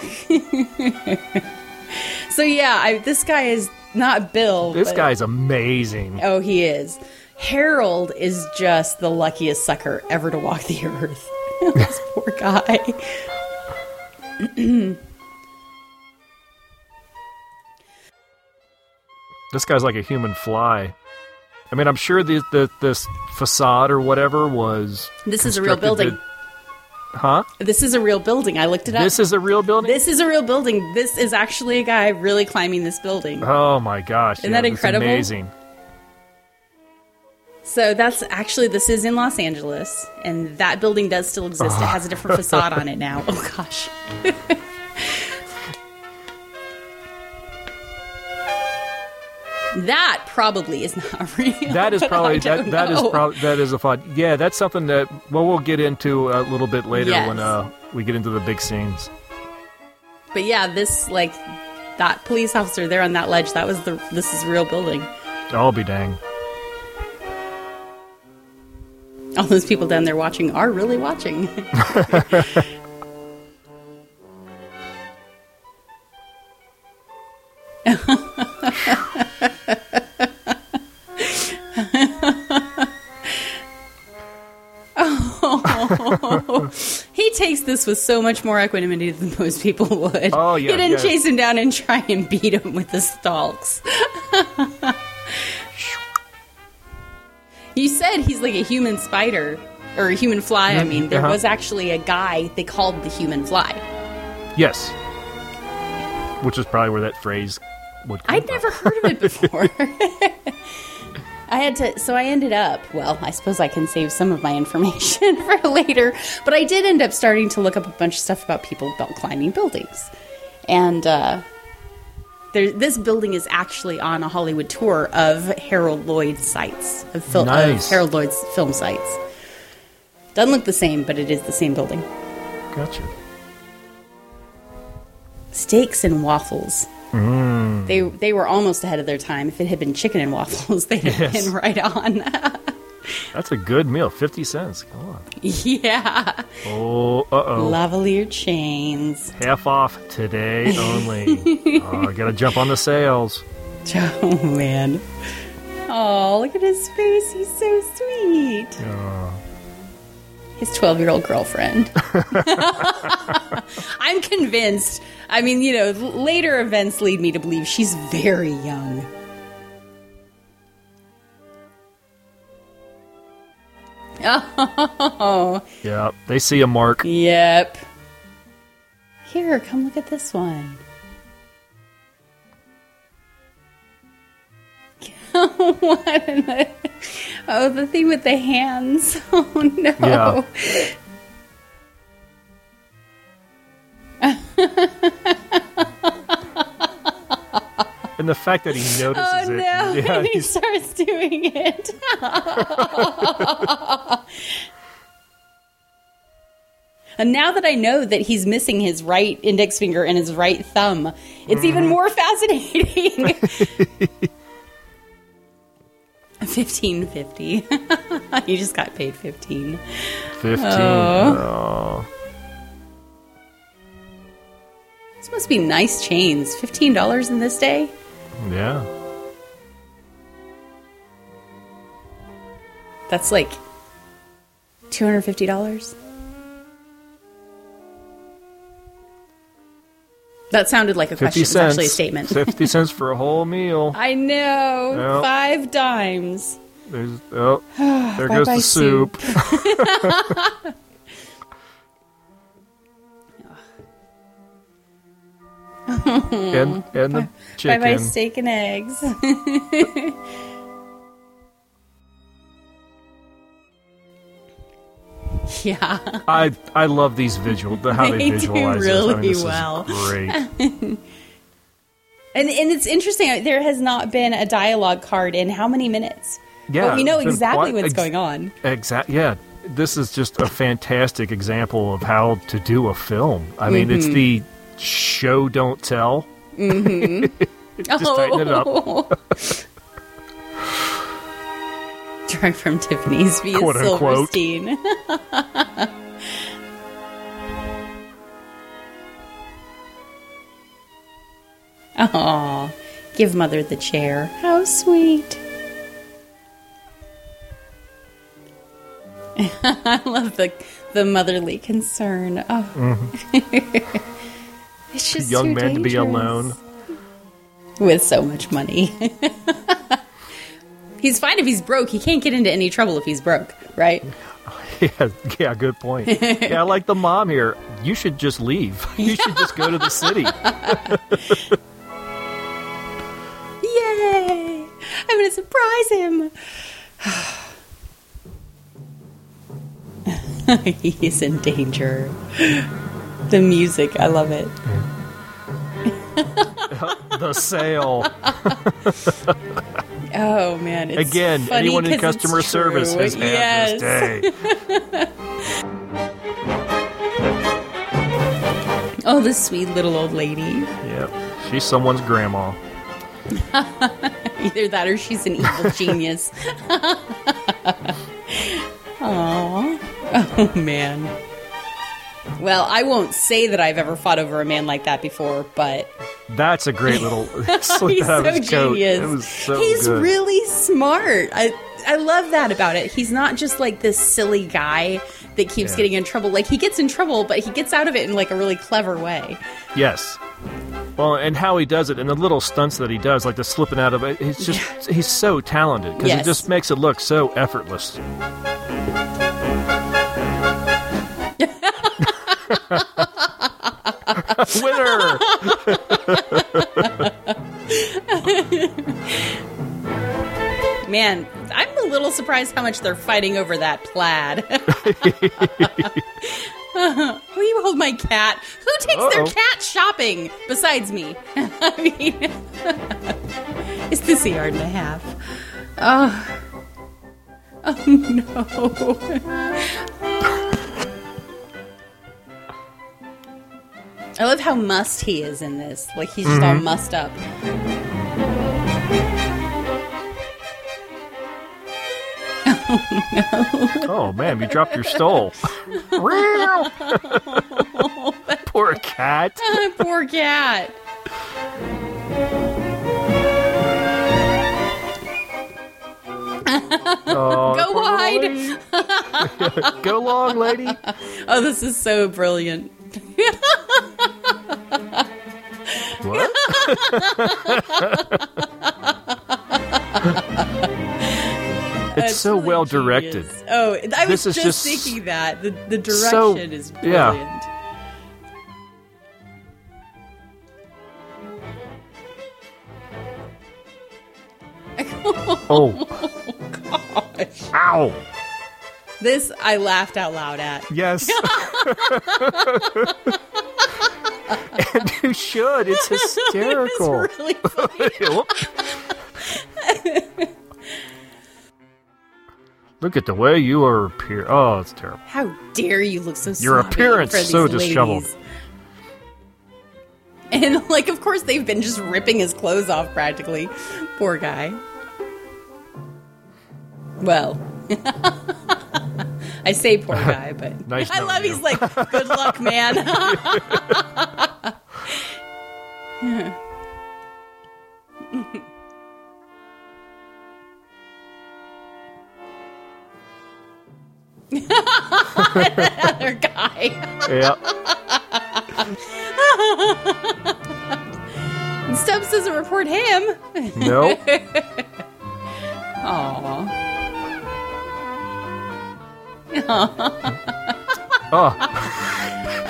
B: so yeah, I, this guy is not Bill.
A: This
B: but-
A: guy's amazing.
B: Oh, he is. Harold is just the luckiest sucker ever to walk the earth. this poor guy.
A: This guy's like a human fly. I mean, I'm sure the, the this facade or whatever was.
B: This is a real building.
A: to- huh?
B: This is a real building. I looked it up.
A: This is a real building.
B: This is a real building. This is actually a guy really climbing this building.
A: oh my gosh!
B: Isn't
A: yeah,
B: that incredible?
A: Amazing.
B: So that's actually this is in Los Angeles, and that building does still exist. It has a different facade on it now. Oh gosh. That probably is not real.
A: That is probably that that is probably that is a fun. Yeah, that's something that well we'll get into a little bit later
B: Yes.
A: when uh, we get into the big scenes.
B: But yeah, this like that police officer there on that ledge. That was the this is real building.
A: I'll be dang.
B: All those people down there watching are really watching. he takes this with so much more equanimity than most people would.
A: Oh, yeah,
B: he didn't
A: yeah.
B: chase him down and try and beat him with the stalks. you said he's like a human spider or a human fly. I mean, there
A: uh-huh.
B: was actually a guy they called the human fly.
A: Yes, which is probably where that phrase would. Come
B: I'd
A: from.
B: never heard of it before. I had to, so I ended up, well, I suppose I can save some of my information for later, but I did end up starting to look up a bunch of stuff about people about climbing buildings. And uh, there, this building is actually on a Hollywood tour of Harold Lloyd's sites, of, fil-
A: Nice.
B: of Harold Lloyd's film sites. Doesn't look the same, but it is the same building.
A: Gotcha.
B: Steaks and waffles.
A: Mm.
B: They they were almost ahead of their time. If it had been chicken and waffles, they'd have
A: Yes.
B: been right on.
A: That's a good meal. Fifty cents. Come on.
B: yeah.
A: Oh, uh oh.
B: Lavalier chains.
A: Half off today only. oh, gotta jump on the sales.
B: Oh man. Oh, look at his face. He's so sweet.
A: Oh.
B: His 12 year old girlfriend. I'm convinced. I mean, you know, later events lead me to believe she's very young. Oh,
A: Yeah, they see a mark.
B: yep. Here, come look at this one. what in the, oh, the thing with the hands. Oh no.
A: Yeah. And the fact that he notices
B: Oh
A: it. Yeah,
B: and he
A: he's-
B: starts doing it. and now that I know that he's missing his right index finger and his right thumb, it's even
A: Mm-hmm.
B: more fascinating. Fifteen fifty. you just got paid fifteen.
A: 15. Oh.
B: This must be nice chains. Fifteen dollars in this day.
A: Yeah.
B: That's like two hundred fifty dollars. That sounded like a
A: 50
B: question. It's actually a statement.
A: 50 cents for a whole meal.
B: I know.
A: Yep.
B: Five dimes.
A: There's, oh, there goes the soup. and and the
B: Bye
A: chicken.
B: bye steak and eggs. yeah.
A: I I love these visual the how they,
B: They do
A: visualize this. I mean,
B: really
A: this is
B: well.
A: great.
B: And and it's interesting. Uh, there has not been a dialogue card in how many minutes?
A: Yeah,
B: but we know exactly
A: quite-
B: what's
A: ex-
B: going on.
A: Exactly. Yeah, this is just a fantastic example of how to do a film. I mean, it's mm-hmm. the show don't tell. Mm-hmm. just tighten it up.
B: Direct from Tiffany's via
A: Quote, unquote.
B: Silverstein. Aw, give mother the chair. How sweet. I love the the motherly concern. Oh. It's just.
A: Young
B: too
A: man to be alone.
B: with so much money. he's fine if he's broke. He can't get into any trouble if he's broke, right?
A: Yeah, yeah, good point. yeah, like the mom here. You should just leave. You should just go to the city.
B: Yay! I'm gonna surprise him. He's in danger. The music, I love it.
A: the sale.
B: Oh man! It's
A: Again, anyone in customer service has had
B: yes.
A: this day.
B: Oh, the sweet little old lady.
A: Yep. She's someone's grandma.
B: Either that or she's an evil genius. Aww. Oh man. Well, I won't say that I've ever fought over a man like that before, but
A: That's a great little slip
B: he's
A: out
B: so
A: of his coat.
B: genius.
A: It was so
B: he's
A: good.
B: really smart. I I love that about it. He's not just like this silly guy that keeps
A: Yeah.
B: getting in trouble. Like he gets in trouble, but he gets out of it in like a really clever way.
A: Yes. Well, and how he does it, and the little stunts that he does, like the slipping out of it, he's just, he's so talented because
B: Yes.
A: it just makes it look so effortless. Winner!
B: Man, I'm a little surprised how much they're fighting over that plaid. Will you hold my cat? Who takes their
A: Uh-oh.
B: cat shopping besides me? I mean, it's this a yard and a half. Oh, oh no. I love how mussed he is in this. Like he's just all mm-hmm. mussed up.
A: Oh man, you dropped your stole. Poor cat.
B: Poor cat.
A: Oh,
B: Go wide.
A: Go long, lady.
B: Oh, this is so brilliant.
A: What? it's
B: That's
A: so
B: really
A: well
B: genius.
A: directed.
B: Oh, I was
A: This is
B: just,
A: just
B: thinking that the the direction
A: so-
B: is
A: yeah.
B: brilliant.
A: Oh.
B: oh gosh.
A: Ow.
B: This I laughed out loud at.
A: Yes. and you should. It's hysterical.
B: It's really funny.
A: Look at the way you are appear. Oh, it's terrible.
B: How dare you look so
A: Your appearance so disheveled.
B: ladies. And like, of course, they've been just ripping his clothes off practically. Poor guy. Well, I say poor guy, but
A: Nice
B: I love.
A: you.
B: He's like, good luck, man. Other guy.
A: Yeah.
B: Stubbs doesn't report him.
A: No.
B: Aww.
A: Oh.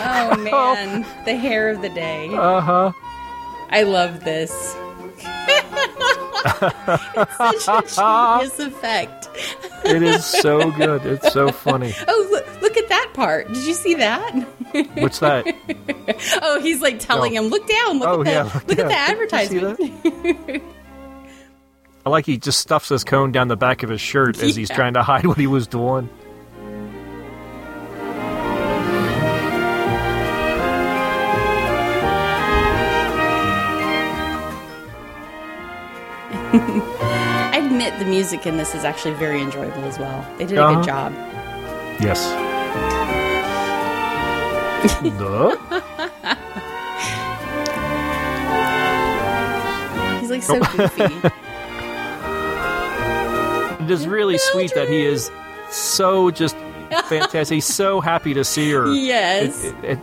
B: Oh man, the hair of the day.
A: Uh huh.
B: I love this. it's such a genius effect.
A: It is so good. It's so funny.
B: Oh, look, look at that part. Did you see that?
A: What's that?
B: Oh, he's like telling
A: No.
B: him, "Look down. Look
A: Oh,
B: at the
A: yeah, look
B: look at the
A: Did you see
B: advertisement."
A: I like he just stuffs his cone down the back of his shirt as he's trying to hide what he was doing.
B: I admit the music in this is actually very enjoyable as well. They did a
A: Uh-huh.
B: good job.
A: Yes. Duh.
B: He's like so goofy.
A: It is really sweet that he is so just fantastic. He's so happy to see her.
B: yes.
A: It, it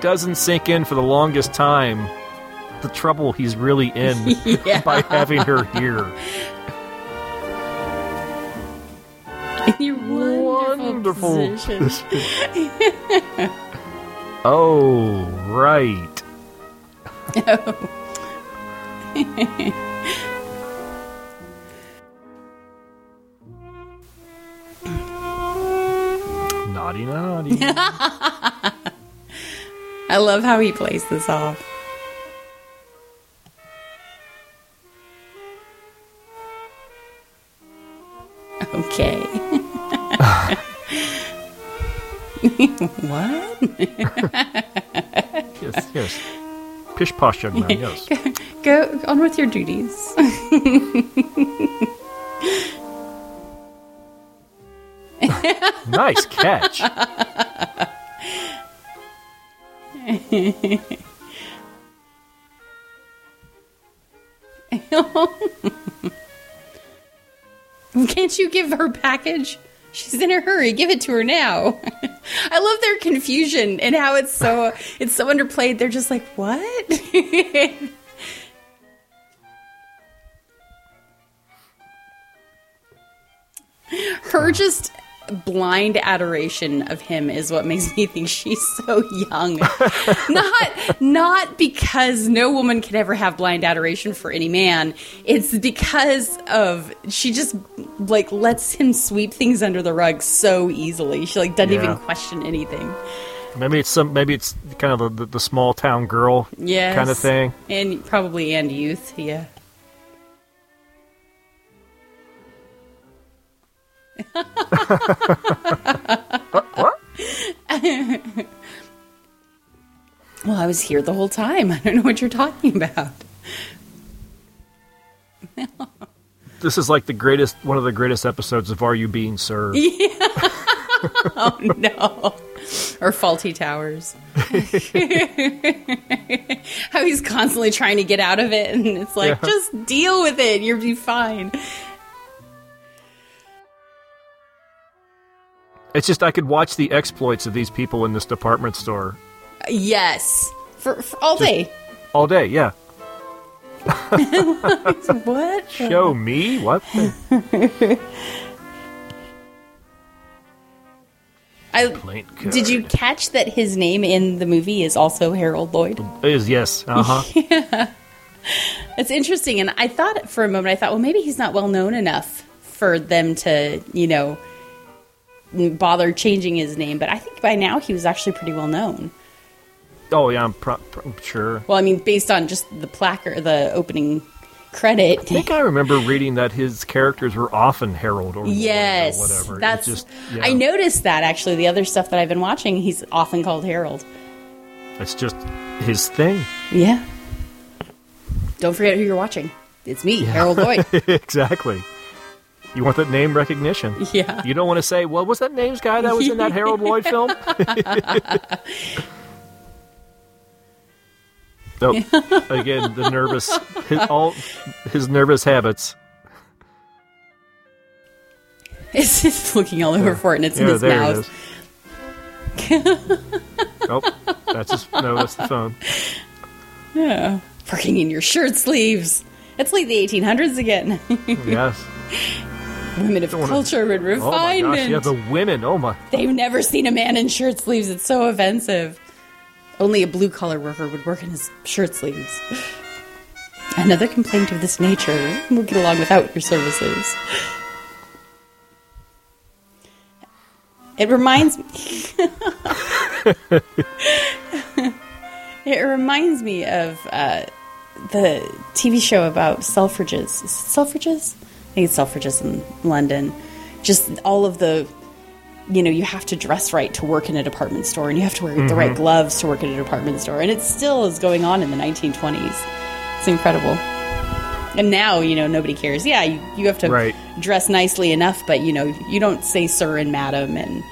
A: doesn't sink in for the longest time the trouble he's really in
B: Yeah.
A: by having her here.
B: In your wonderful,
A: Wonderful.
B: position.
A: oh, right. naughty, naughty.
B: I love how he plays this off. Okay. what?
A: Yes, yes. Pish posh young man, yes.
B: Go on with your duties.
A: nice catch.
B: Can't you give her package? She's in a hurry. Give it to her now. I love their confusion and how it's so it's so underplayed. They're just like, "What?" her just blind adoration of him is what makes me think she's so young. not not because no woman could ever have blind adoration for any man. It's because of she just like lets him sweep things under the rug so easily. She like doesn't
A: Yeah.
B: even question anything.
A: Maybe it's some. Maybe it's kind of the, the, small town girl
B: Yes.
A: kind of thing.
B: And probably and youth, yeah.
A: What?
B: Well, I was here the whole time. I don't know what you're talking about.
A: This is like the greatest, one of the greatest episodes of Are You Being Served?
B: Oh no. Or Fawlty Towers. How he's constantly trying to get out of it, and it's like,
A: Yeah.
B: just deal with it. You'll be fine.
A: It's just I could watch the exploits of these people in this department store
B: Yes. For, for all day.
A: all day. Yeah,
B: What?
A: show me what. the-
B: I, did you catch that his name in the movie is also Harold Lloyd?
A: Is yes. Uh huh. yeah.
B: It's interesting, and I thought for a moment, I thought, well, maybe he's not well known enough for them to, you know, bother changing his name. But I think by now he was actually pretty well known.
A: oh yeah, I'm pro- pro- sure.
B: Well, I mean, based on just the placard, the opening credit.
A: I think I remember reading that his characters were often Harold or
B: Yes,
A: or whatever.
B: That's.
A: just yeah,
B: I noticed that actually. The other stuff that I've been watching, he's often called Harold.
A: It's just his thing.
B: Yeah. Don't forget who you're watching. It's me, Harold Lloyd.
A: exactly. You want that name recognition.
B: Yeah.
A: You don't want to say, "Well, was that name's guy that was in that Harold Lloyd film?" Nope. Again, the nervous, his, all his nervous habits.
B: It's just looking all over for it, and it's in his mouth.
A: nope, that's just no. That's the phone.
B: Yeah. Working in your shirt sleeves. It's like the 1800s again.
A: Yes.
B: Women of culture and refinement.
A: Oh my gosh! Yeah, the women. Oh my.
B: They've never seen a man in shirt sleeves. It's so offensive. Only a blue collar worker would work in his shirt sleeves. Another complaint of this nature. We'll get along without your services. It reminds me. it reminds me of uh, the TV show about Selfridges. Is it Selfridges? Think it's Selfridges in London. Just all of the you know, you have to dress right to work in a department store, and you have to wear the right mm-hmm. gloves to work in a department store, and it still is going on in the 1920s. It's incredible. And now, you know, nobody cares. Yeah, you, you have to
A: Right.
B: dress nicely enough, but you know, you don't say sir and madam and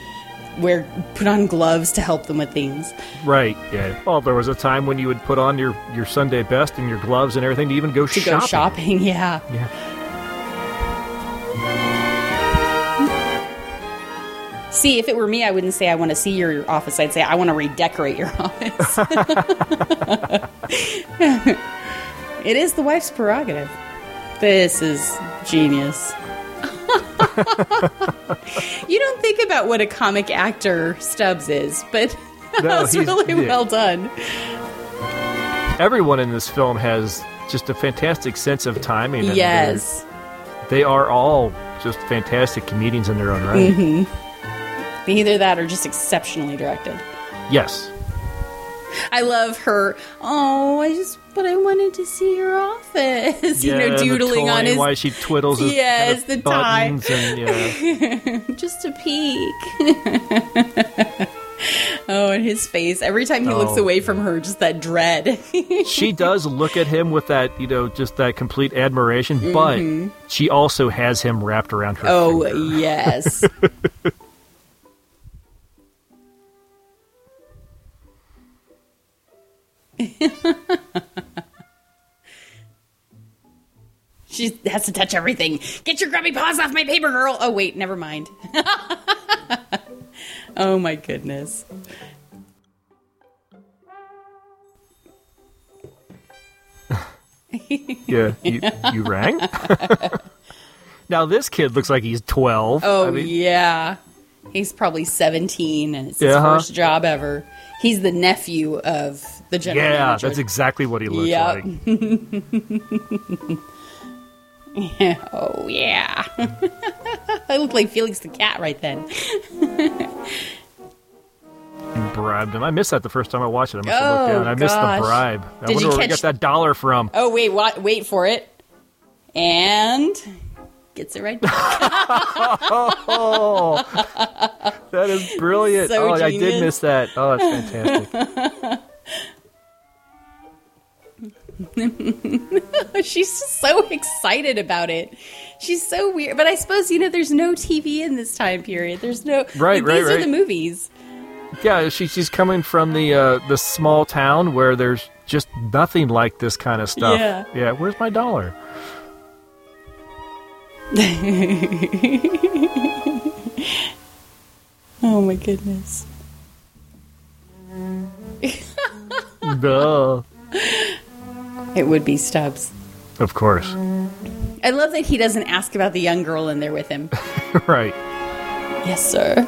B: wear put on gloves to help them with things.
A: Right. Yeah. Well, there was a time when you would put on your your Sunday best and your gloves and everything to even go
B: To
A: shopping.
B: go shopping, yeah.
A: Yeah.
B: See, if it were me, I wouldn't say I want to see your office. I'd say I want to redecorate your office. it is the wife's prerogative. This is genius. you don't think about what a comic actor Stubbs is, but
A: No,
B: that was really
A: yeah.
B: well done.
A: Everyone in this film has just a fantastic sense of timing.
B: Yes.
A: They are all just fantastic comedians in their own right.
B: Mm-hmm. Either that or just exceptionally directed.
A: Yes.
B: I love her. Oh, I just but I wanted to see her office. you
A: Yeah,
B: know,
A: and the
B: doodling on his
A: Why she twiddles his
B: Yes,
A: kind of
B: the tie.
A: and yeah.
B: just a peek. oh, and his face. Every time he looks
A: Oh.
B: away from her, just that dread.
A: she does look at him with that, you know, just that complete admiration, but mm-hmm. she also has him wrapped around her.
B: oh,
A: finger.
B: yes. She has to touch everything. Get your grubby paws off my paper, girl. Oh, wait, never mind. oh, my goodness.
A: Yeah, you, you rang? now, this kid looks like he's 12.
B: Oh
A: I mean,
B: yeah, he's probably seventeen, and it's his
A: Yeah, huh?
B: first job ever. He's the nephew of the general
A: Yeah,
B: manager.
A: that's exactly what he looks
B: Yep.
A: like.
B: oh yeah, I look like Felix the cat right then.
A: You bribed him. I missed that the first time I watched it. I must have
B: Oh,
A: looked down. Oh, I missed
B: gosh.
A: the bribe. I
B: Did
A: wonder
B: you
A: where we
B: catch-
A: got that dollar from.
B: Oh wait, what? Wait for it, and gets it right. back.
A: Oh, that is brilliant.
B: So
A: oh, I did miss that. Oh, that's fantastic.
B: She's so excited about it. She's so weird, but I suppose you know there's no TV in this time period. There's no
A: Right,
B: like,
A: right,
B: These are the movies.
A: yeah, she, she's coming from the uh, the small town where there's just nothing like this kind of stuff.
B: Yeah.
A: Yeah. Where's my dollar?
B: Oh my goodness.
A: Duh.
B: It would be Stubbs.
A: Of course.
B: I love that he doesn't ask about the young girl in there with him.
A: right.
B: yes, sir.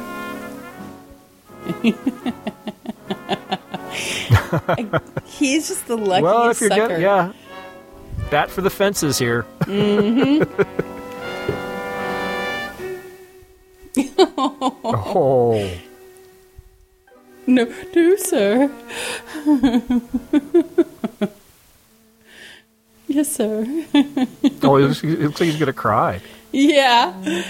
B: He's just the luckiest
A: well, if you're
B: sucker.
A: getting yeah, bat for the fences here. mm-hmm. oh.
B: No, no, sir. Yes, sir.
A: Oh, it looks, it looks like he's gonna cry.
B: yeah.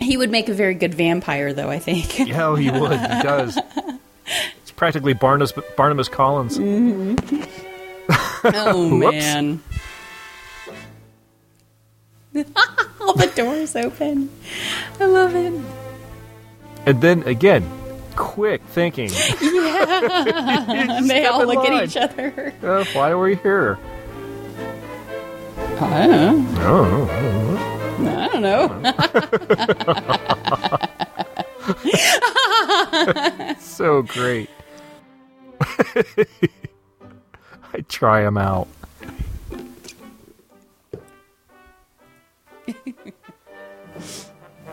B: He would make a very good vampire, though. I think.
A: Yeah, he would. He does. It's practically Barnabas Barnabas Collins.
B: Mm-hmm.
A: Oh
B: man. All the doors open. I love it.
A: And then again, quick thinking.
B: And they all look
A: line.
B: at each other.
A: Uh, why are we here?
B: I don't know.
A: Oh,
B: I don't know.
A: so great. I try them out.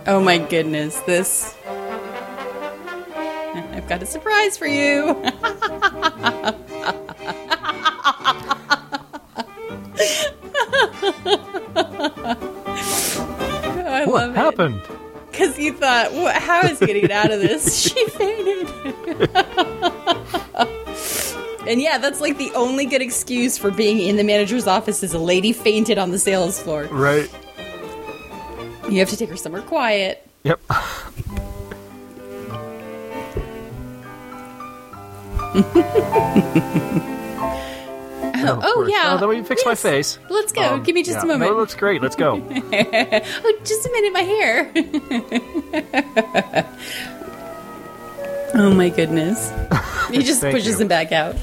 B: Oh my goodness, this. I've got a surprise for you. Oh, I
A: What
B: love
A: happened?
B: Because you thought, what, how is he going to get out of this? she fainted. and yeah, that's like the only good excuse for being in the manager's office is a lady fainted on the sales floor.
A: Right.
B: You have to take her somewhere quiet.
A: Yep.
B: Oh, oh, yeah.
A: Oh, let me fix my face.
B: Let's go.
A: Um,
B: Give me just
A: yeah.
B: a moment.
A: No, it looks great. Let's go.
B: oh, just a minute, my hair. oh my goodness. He just pushes
A: you.
B: him back out.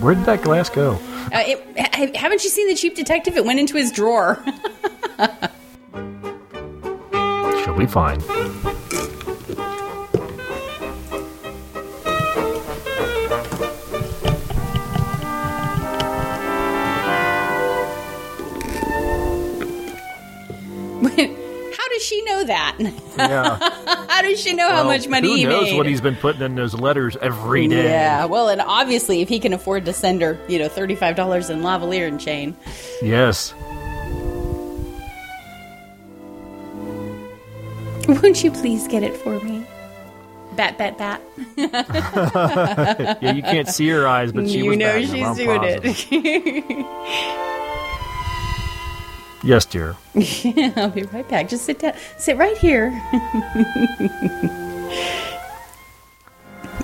A: Where did that glass go?
B: Uh, it, haven't you seen the cheap detective? It went into his drawer.
A: She'll be fine.
B: How does she know that?
A: Yeah.
B: How does she know how much money
A: who
B: he
A: knows
B: made?
A: what he's been putting in those letters every day?
B: Yeah, well, and obviously, if he can afford to send her, you know, thirty-five dollars in lavalier and chain,
A: Yes.
B: won't you please get it for me? bat, bat, bat.
A: Yeah, you can't see her eyes, but she
B: you
A: was
B: know
A: batting
B: she's
A: I'm
B: doing
A: positive.
B: it.
A: Yes, dear.
B: I'll be right back. Just sit down. Sit right here.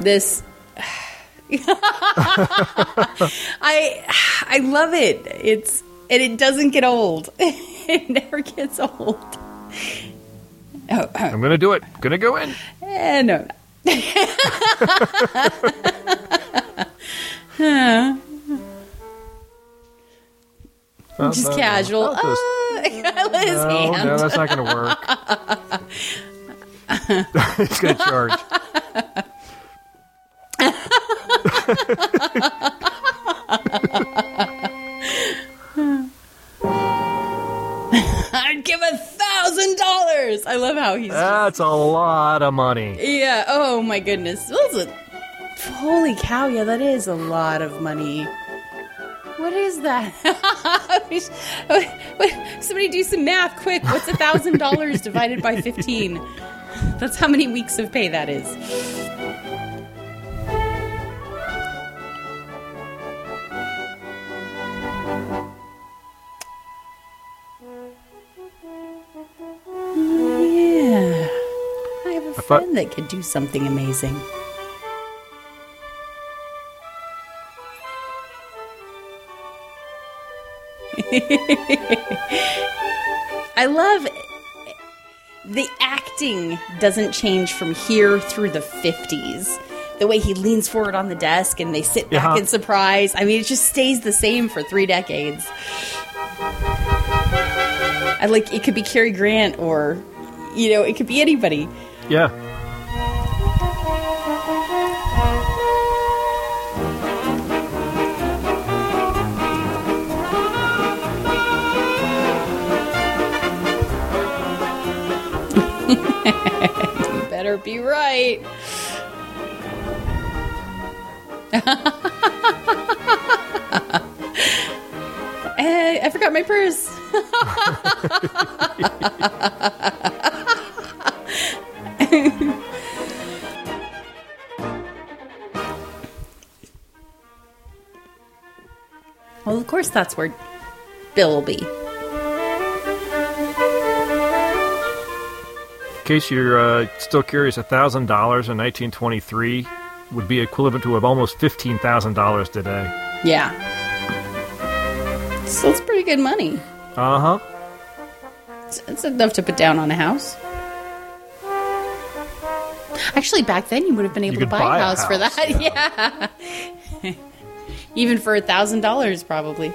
B: this. I I love it. It's and it doesn't get old. it never gets old. Oh,
A: I'm gonna do it. Gonna go in.
B: eh, no.
A: Oh,
B: Just casual.
A: no. I'll
B: Oh, his
A: no,
B: hand.
A: no, that's not gonna work. it's gonna charge.
B: Thousand dollars. I love how he's.
A: That's a lot of money.
B: yeah. Oh my goodness. Are- holy cow! Yeah, that is a lot of money. What is that? Somebody do some math, quick! What's a thousand dollars divided by fifteen? That's how many weeks of pay that is. Friend that could do something amazing. I love the acting doesn't change from here through the 50s. The way he leans forward on the desk and they sit back
A: Uh-huh.
B: in surprise. I mean, it just stays the same for three decades. I like it could be Cary Grant or you know, it could be anybody.
A: Yeah.
B: You better be right. Eh, I forgot my purse. well, of course, that's where Bill will be.
A: In case you're uh, still curious, thousand dollars in 1923 would be equivalent to almost fifteen thousand dollars today.
B: Yeah. So it's pretty good money.
A: Uh huh.
B: It's, it's enough to put down on a house. Actually, back then you would have been able to buy,
A: buy
B: a house, for that. Yeah. Even for a thousand dollars, probably.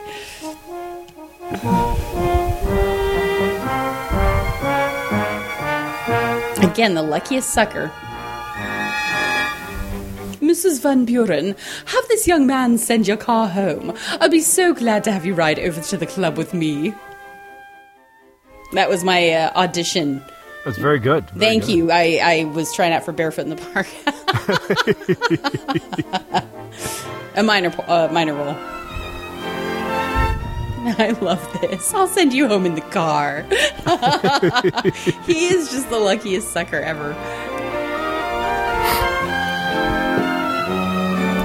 B: Again, the luckiest sucker. Mrs. Van Buren, have this young man send your car home. I'll be so glad to have you ride over to the club with me. That was my uh, audition.
A: That's very good. Very
B: Thank
A: good.
B: you. I, I was trying out for Barefoot in the Park. A minor uh, minor role. I love this. I'll send you home in the car. he is just the luckiest sucker ever.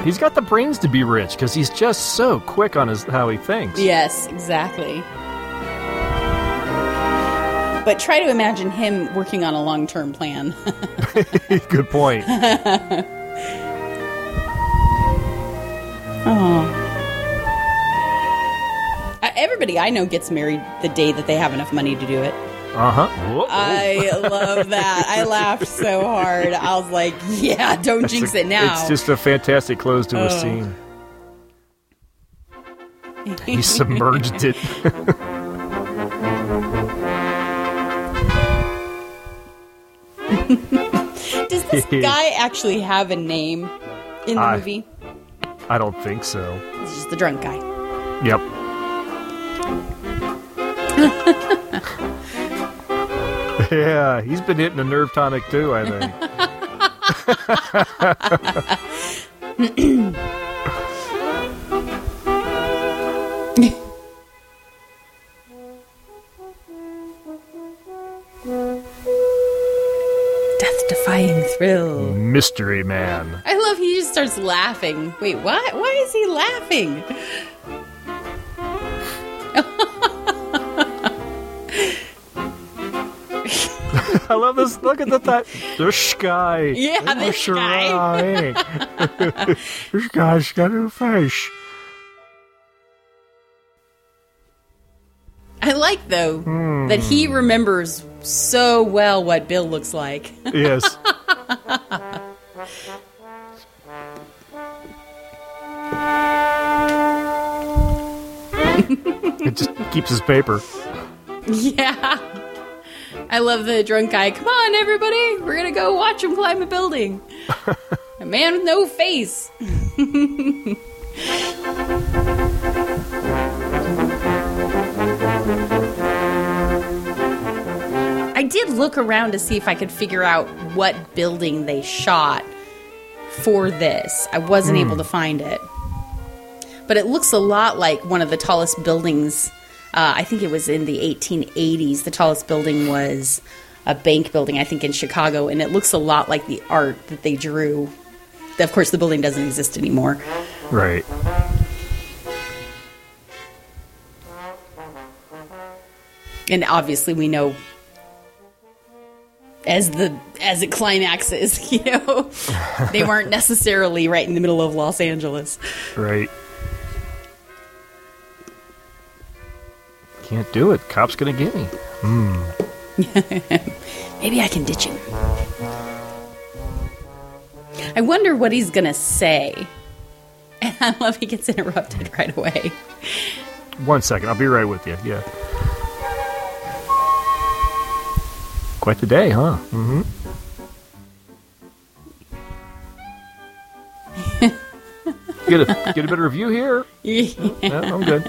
A: He's got the brains to be rich because he's just so quick on his how he thinks.
B: Yes, exactly. But try to imagine him working on a long term plan.
A: good point.
B: Uh, Everybody I know gets married the day that they have enough money to do it.
A: Uh huh.
B: I love that. I laughed so hard. I was like, yeah, don't jinx it now.
A: It's just a fantastic close to a
B: Oh.
A: scene. He submerged it.
B: Does this guy actually have a name in the
A: I-
B: movie?
A: I don't think so.
B: He's just the drunk guy.
A: Yep. yeah, he's been hitting a nerve tonic too, I think.
B: Death defying thrill.
A: mystery man.
B: I love he just starts laughing. Wait, what? Why is he laughing?
A: I love this. Look at the that the sky.
B: Yeah, the sky.
A: the sky's got a fish.
B: I like though that he hmm. remembers so well what Bill looks like.
A: Yes. it just keeps his paper.
B: yeah. I love the drunk guy. Come on, everybody. We're going to go watch him climb a building. a man with no face. did look around to see if I could figure out what building they shot for this. I wasn't able to find it. But it looks a lot like one of the tallest buildings. Uh, I think it was in the 1880s. The tallest building was a bank building, I think, in Chicago, and it looks a lot like the art that they drew. Of course, the building doesn't exist anymore.
A: Right.
B: and obviously we know as the as it climaxes you know they weren't necessarily right in the middle of los angeles
A: Right. Can't do it. Cop's gonna get me. Hmm.
B: maybe i can ditch him i wonder what he's gonna say and i love he gets interrupted right away
A: One second. I'll be right with you. Yeah. Quite the day, huh? Mm-hmm. get a get a better view here. Yeah, I'm good.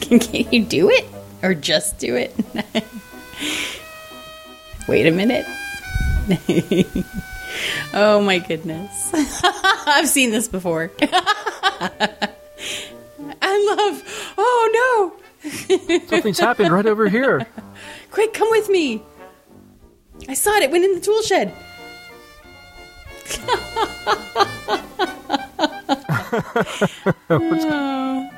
B: can, can you do it or just do it wait a minute oh my goodness i've seen this before i love oh no
A: Something's happened right over here.
B: quick come with me i saw it it went in the tool shed Oh.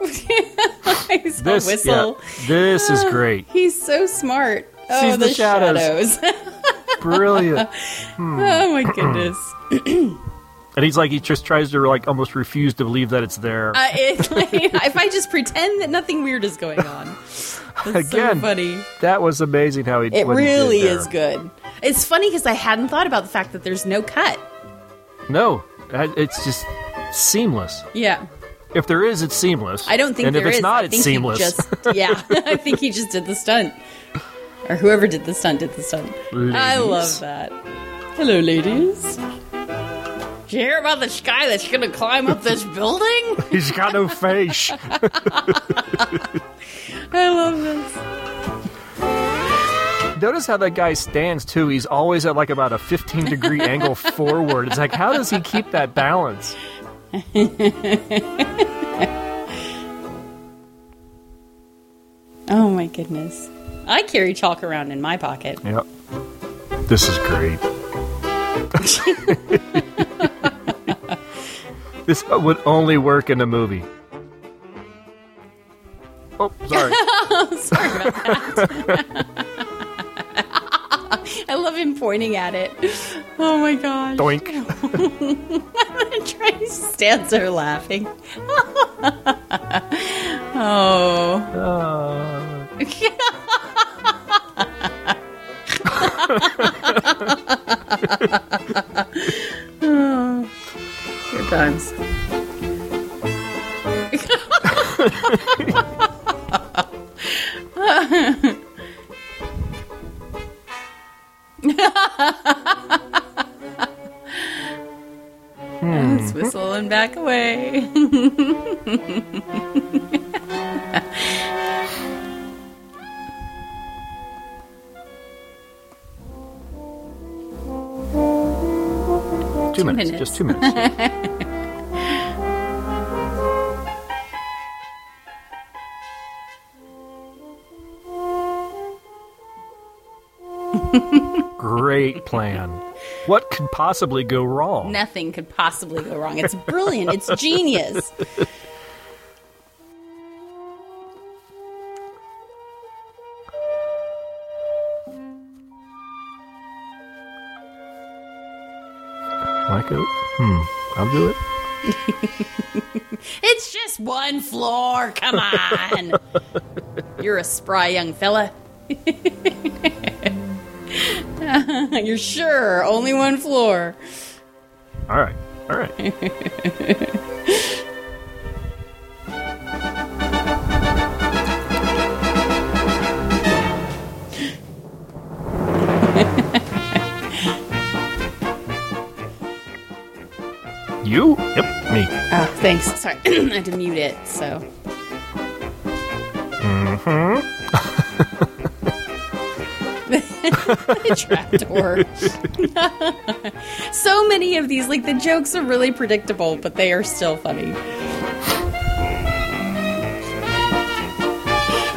A: This,
B: a whistle.
A: yeah, this is great.
B: He's so smart. Oh,
A: Sees the
B: the,
A: shadows.
B: shadows.
A: Brilliant.
B: oh my hmm. goodness.
A: And he's like, he just tries to like almost refuse to believe that it's there.
B: Uh, it, like, if I just pretend that nothing weird is going on, that's
A: Again,
B: so funny.
A: that was amazing how he.
B: It
A: he
B: really
A: there.
B: is good. It's funny because I hadn't thought about the fact that there's no cut.
A: No, it's just seamless.
B: Yeah,
A: If there is, it's seamless.
B: I don't think
A: And
B: there
A: if it's
B: is.
A: not,
B: I
A: it's seamless.
B: Just, yeah, I think he just did the stunt, or whoever did the stunt did the stunt. I love that. Hello, ladies. You hear about this guy that's gonna climb up this building?
A: He's got no face.
B: I love this.
A: Notice how that guy stands too. He's always at like about a 15 degree angle forward. It's like, how does he keep that balance?
B: Oh my goodness. I carry chalk around in my pocket.
A: Yep. This is great. This would only work in a movie. Oh, sorry.
B: Sorry about that. I love him pointing at it. Oh my gosh.
A: Doink.
B: He stands there laughing. oh.
A: Uh,
B: times. Hmm. Let's whistle and back away.
A: two, minutes. Just two minutes. Plan. What could possibly go wrong?
B: Nothing could possibly go wrong. It's brilliant. It's genius.
A: Like it? Hmm. I'll do it.
B: It's just one floor. Come on. You're a spry young fella. You're sure only one floor.
A: All right. All right. you? Yep, me.
B: Oh, thanks. Sorry, I had to mute it. So. Mm-hmm. Trapdoor. so many of these, like the jokes are really predictable, but they are still funny.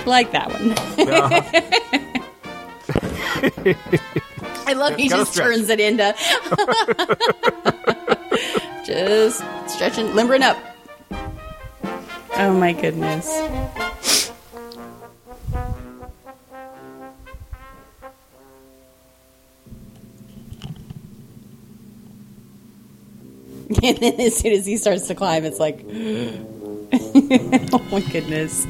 B: Like that one. Uh-huh. I love he just
A: stretch.
B: turns it into just stretching, limbering up. Oh my goodness. And then as soon as he starts to climb, it's like, oh my goodness.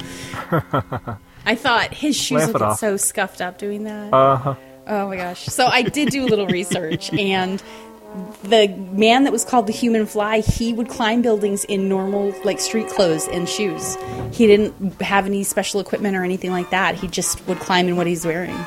B: I thought his shoes
A: Laugh
B: would get so scuffed up doing that.
A: Uh huh.
B: Oh my gosh. So I did do a little research and the man that was called the human fly, he would climb buildings in normal like street clothes and shoes. He didn't have any special equipment or anything like that. He just would climb in what he's wearing.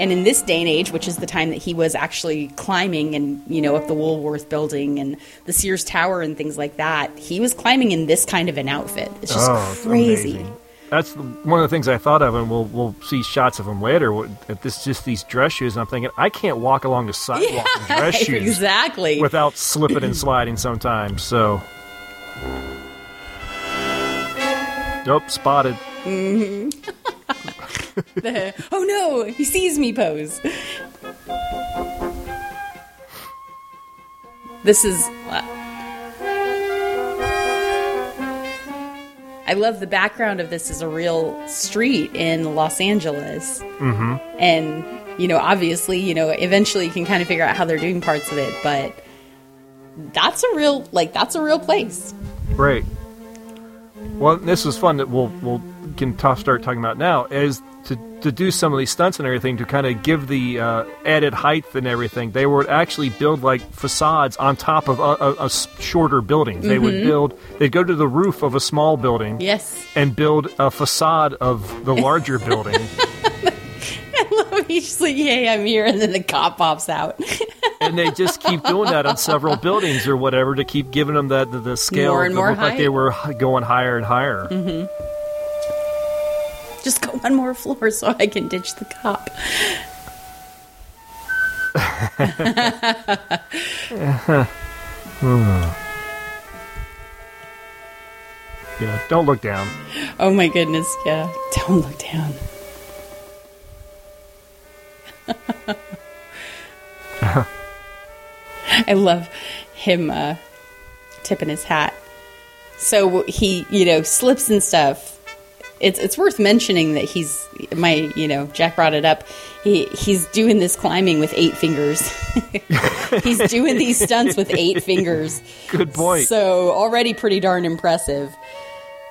B: And in this day and age, which is the time that he was actually climbing and, you know, up the Woolworth building and the Sears Tower and things like that, he was climbing in this kind of an outfit. It's just
A: Oh,
B: crazy.
A: amazing. That's one of the things I thought of, and we'll we'll see shots of him later. If this just these dress shoes, and I'm thinking I can't walk along the sidewalk in dress shoes
B: exactly.
A: without slipping and sliding sometimes. So, nope, spotted. Mm-hmm.
B: the oh no, he sees me pose. This is. uh, I love the background of this is a real street in Los Angeles. Mm-hmm. And, you know, obviously, you know, eventually you can kind of figure out how they're doing parts of it, but that's a real, like, that's a real place.
A: Great. Well, this was fun that we'll we'll can ta start talking about now is to to do some of these stunts and everything to kind of give the uh, added height and everything. They would actually build like facades on top of uh, uh, a shorter buildings. They would mm-hmm. build. They'd go to the roof of a small building.
B: Yes.
A: And build a facade of the larger building.
B: And he's just like, hey, I'm here. And then the cop pops out.
A: and they just keep doing that on several buildings or whatever to keep giving them that the, the scale
B: More and more
A: like they were going higher and higher. Mm-hmm.
B: Just go one more floor so I can ditch the cop.
A: Yeah, don't look down.
B: Oh my goodness, yeah. Don't look down. I love him uh, tipping his hat. So he, you know, slips and stuff. It's it's worth mentioning that he's my, you know, Jack brought it up. He he's doing this climbing with eight fingers. he's doing these stunts with eight fingers.
A: Good point.
B: So already pretty darn impressive.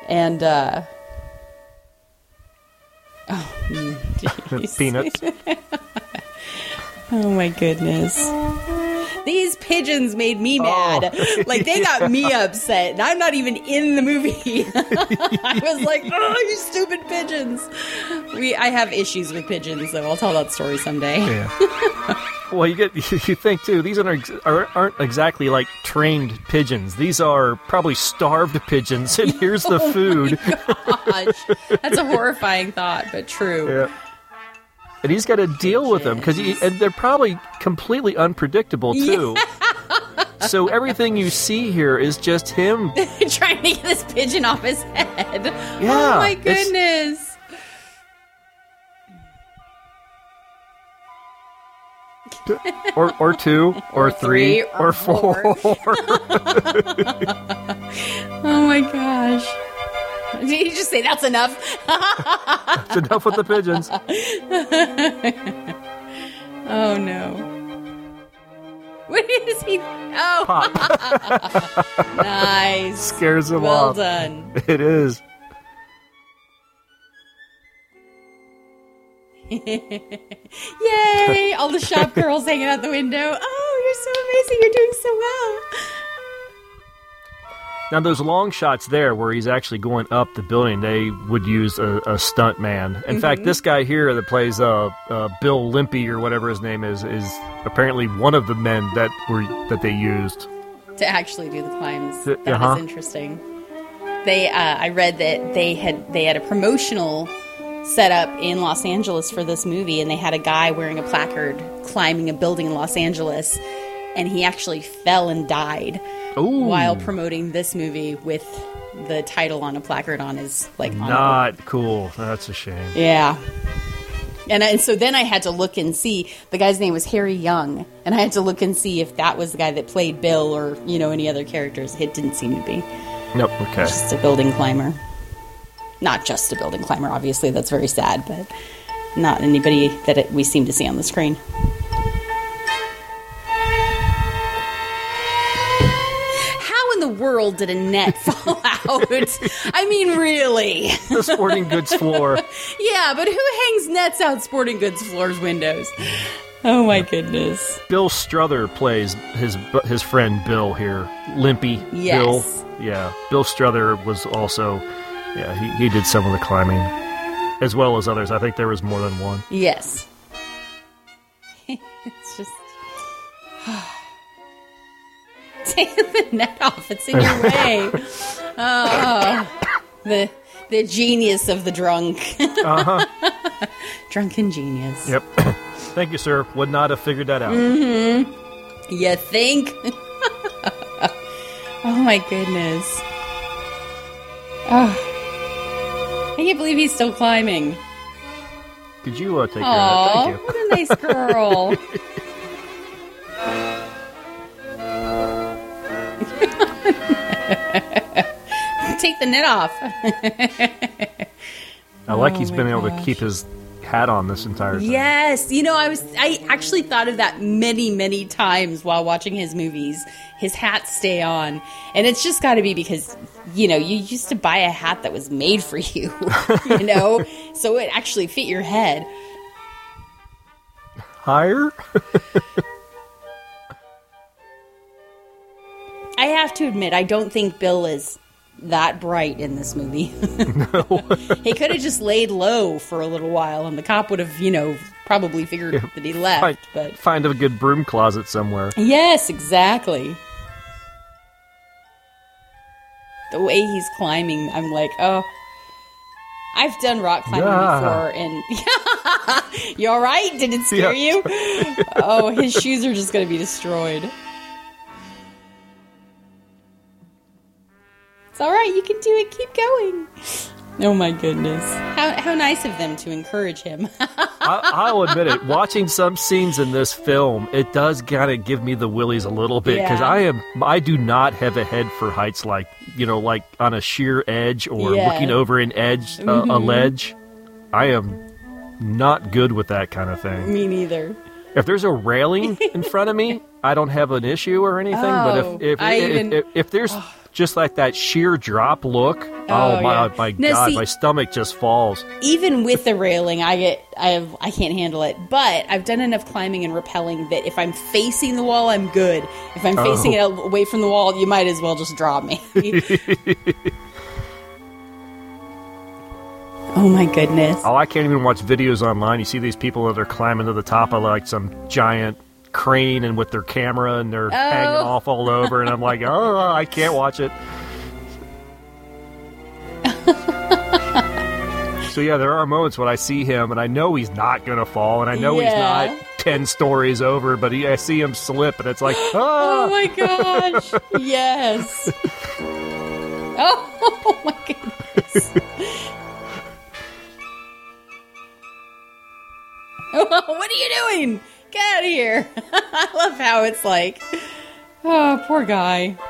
B: And uh Oh, mm.
A: Peanuts.
B: Oh my goodness. These pigeons made me oh. mad. Like they got me upset, and I'm not even in the movie. I was like, "Oh, you stupid pigeons!" We, I have issues with pigeons, so I'll tell that story someday.
A: Yeah. well, you get you think too. These aren't are- aren't exactly like trained pigeons. These are probably starved pigeons, and here's the oh food.
B: Gosh, that's a horrifying thought, but true.
A: Yeah. And he's got to deal with them because and they're probably completely unpredictable too. so everything you see here is just him.
B: Trying to get this pigeon off his head.
A: Yeah,
B: oh my goodness.
A: or or two, or,
B: Or
A: three,
B: three,
A: or
B: or
A: four.
B: Oh my gosh. Did you just say that's enough?
A: That's enough with the pigeons.
B: Oh no. What is he? Oh, nice.
A: Scares them all.
B: Well
A: off.
B: done.
A: It is.
B: Yay! All the shop girls hanging out the window. Oh, you're so amazing. You're doing so well.
A: Now, those long shots there where he's actually going up the building, they would use a, a stunt man. In
B: Mm-hmm.
A: fact, this guy here that plays uh, uh, Bill Limpy or whatever his name is, is apparently one of the men that were that they used.
B: To actually do the climbs.
A: Th-
B: That is
A: uh-huh.
B: interesting. They, uh, I read that they had they had a promotional set up in Los Angeles for this movie, and they had a guy wearing a placard climbing a building in Los Angeles, and he actually fell and died
A: Ooh,
B: while promoting this movie with the title on a placard on his like on a-
A: not cool. That's a shame.
B: Yeah. And, I, and so then I had to look and see the guy's name was Harry Young, and I had to look and see if that was the guy that played Bill or you know any other characters. It didn't seem to be
A: Nope. Okay.
B: just a building climber. Not just a building climber, obviously. That's very sad, but not anybody that it, we seem to see on the screen. World did a net fall out? I mean, really?
A: the sporting goods floor.
B: Yeah, but who hangs nets out sporting goods floors windows? Oh my goodness.
A: Bill Strother plays his his friend Bill here. Limpy
B: Yes.
A: Bill. Yeah. Bill Strother was also. Yeah, he, he did some of the climbing, as well as others. I think there was more than one.
B: Yes. it's just take the net off. It's in your way. Oh, the the genius of the drunk.
A: Uh-huh.
B: Drunken genius.
A: Yep. Thank you, sir. Would not have figured that out. Hmm.
B: You think? oh my goodness. Oh. I can't believe he's still climbing.
A: Could you uh, take care of that? Thank you.
B: what a nice girl. Take the net off.
A: I like he's
B: oh
A: been
B: my
A: able to keep his hat on this entire thing.
B: Yes, you know, I was I actually thought of that many, many times while watching his movies. His hats stay on. And it's just got to be because you know, you used to buy a hat that was made for you, you know, so it actually fit your head.
A: Higher?
B: I have to admit, I don't think Bill is that bright in this movie. no. he could have just laid low for a little while, and the cop would have, you know, probably figured that he left.
A: Find,
B: But
A: find a good broom closet somewhere.
B: yes, exactly. The way he's climbing, I'm like, oh. I've done rock climbing
A: Yeah.
B: before, and you're all right? Did it scare
A: Yeah.
B: you? oh, his shoes are just going to be destroyed. It's all right. You can do it. Keep going. Oh my goodness! How how nice of them to encourage him.
A: I, I'll admit it. Watching some scenes in this film, it does kind of give me the willies a little bit because
B: Yeah.
A: I am I do not have a head for heights like you know like on a sheer edge or
B: Yeah.
A: looking over an edge uh, a ledge. I am not good with that kind of thing.
B: Me neither.
A: If there's a railing in front of me, I don't have an issue or anything.
B: Oh,
A: but if if,
B: I
A: if,
B: even-
A: if, if there's just like that sheer drop look, oh,
B: Oh,
A: my
B: yeah.
A: my
B: No,
A: god,
B: see-
A: my stomach just falls.
B: Even with the railing, I get I have I can't handle it. But I've done enough climbing and rappelling that if I'm facing the wall, I'm good. If I'm facing oh. it away from the wall, you might as well just drop me. oh my goodness!
A: Oh, I can't even watch videos online. You see these people that are climbing to the top of like some giant crane and with their camera and they're hanging
B: Oh.
A: off all over, and I'm like, oh, I can't watch it. so yeah, there are moments when I see him and I know he's not gonna fall, and I know he's not ten stories over, but he, I see him slip, and it's like,
B: Oh
A: ah,
B: my gosh! yes. Oh, my goodness! what are you doing? Get out of here. I love how it's like, oh, poor guy.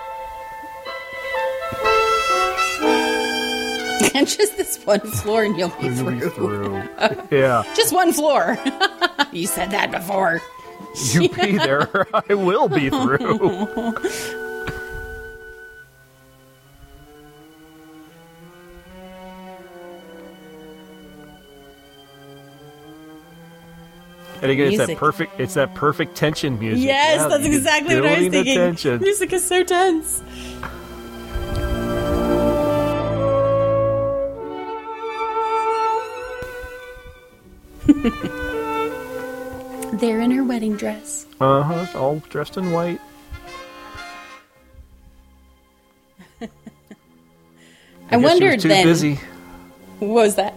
B: And just this one floor and you'll be through.
A: through. yeah.
B: Just one floor. you said that before.
A: You be there. I will be through. And again, it's that perfect. It's that perfect tension music.
B: Yes,
A: Yeah,
B: that's exactly what I was thinking.
A: tension.
B: Music is so tense. They're in her wedding dress.
A: Uh huh. All dressed in white.
B: I,
A: guess she was
B: wondered
A: too
B: then.
A: busy.
B: What was that?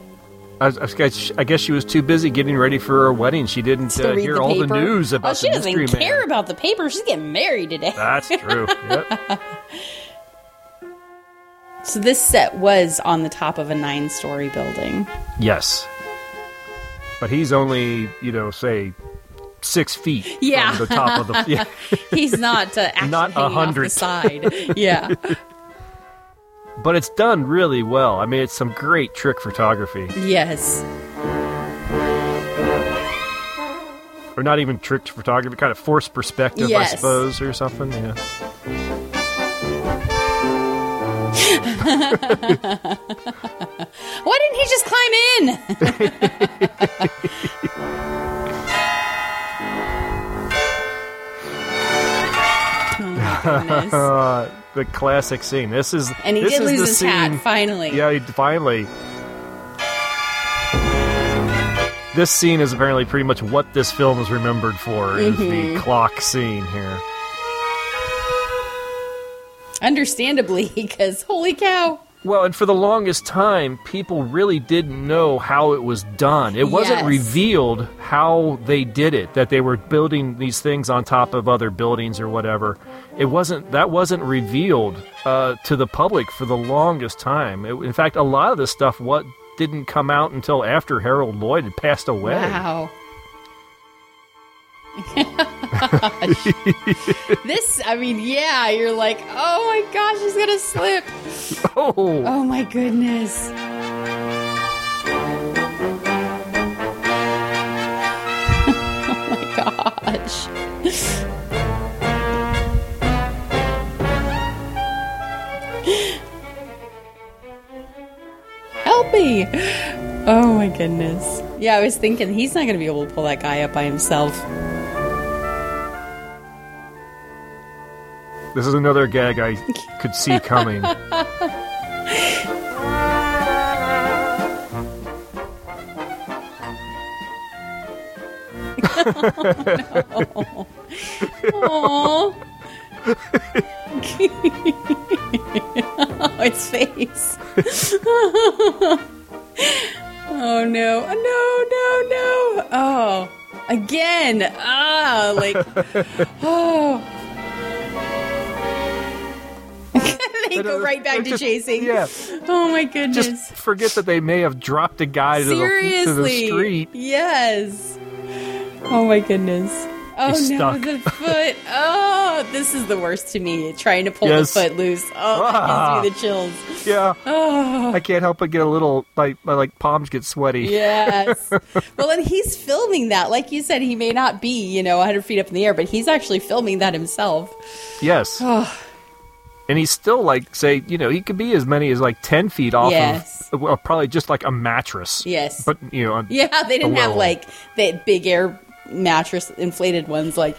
A: I, was- I guess- I guess she was too busy getting ready for her wedding. She didn't uh, hear
B: the
A: all the news about
B: Oh, she doesn't
A: mystery
B: care
A: man.
B: about the paper. She's getting married today.
A: That's true. yep.
B: So this set was on the top of a nine-story building.
A: Yes. But he's only, you know, say six feet
B: Yeah.
A: from the top of the. Yeah.
B: He's not uh, actually
A: Not a
B: hanging off the
A: hundred.
B: side. Yeah.
A: But it's done really well. I mean, it's some great trick photography.
B: yes.
A: Or not even trick photography, kind of forced perspective, I suppose, or something. Yeah.
B: Why didn't he just climb in? oh
A: the classic scene. This is.
B: And he
A: this
B: did
A: is
B: lose
A: the
B: his
A: scene,
B: hat finally.
A: Yeah, he finally. This scene is apparently pretty much what this film is remembered for. Is
B: Mm-hmm.
A: the clock scene here.
B: Understandably, because holy cow.
A: Well, and for the longest time, people really didn't know how it was done. It wasn't
B: Yes.
A: revealed how they did it, that they were building these things on top of other buildings or whatever. It wasn't that wasn't revealed uh, to the public for the longest time. It, in fact, a lot of this stuff what didn't come out until after Harold Lloyd had passed away.
B: Wow. this, I mean, yeah, you're like, oh my gosh, he's gonna slip.
A: Oh,
B: Oh my goodness. oh my gosh. Help me. Oh my goodness. Yeah, I was thinking he's not going to be able to pull that guy up by himself.
A: this is another gag I could see coming.
B: Aww. oh, his face. oh no. No, no, no. Oh. Again. Ah, like oh. they go right back to chasing.
A: Yeah,
B: Oh my goodness.
A: just forget that they may have dropped a guy to the, to the street.
B: Yes. Oh my goodness. Oh no,
A: stuck.
B: the foot. Oh, this is the worst to me. Trying to pull
A: Yes.
B: the foot loose. Oh, that
A: Ah.
B: gives me the chills.
A: Yeah,
B: Oh,
A: I can't help but get a little like my like palms get sweaty.
B: yes. well, and he's filming that. Like you said, he may not be, you know, 100 feet up in the air, but he's actually filming that himself.
A: Yes. and he's still like say you know he could be as many as like 10 feet off
B: Yes.
A: of well, probably just like a mattress
B: Yes.
A: but you know
B: Yeah, they didn't have like the big air mattress inflated ones like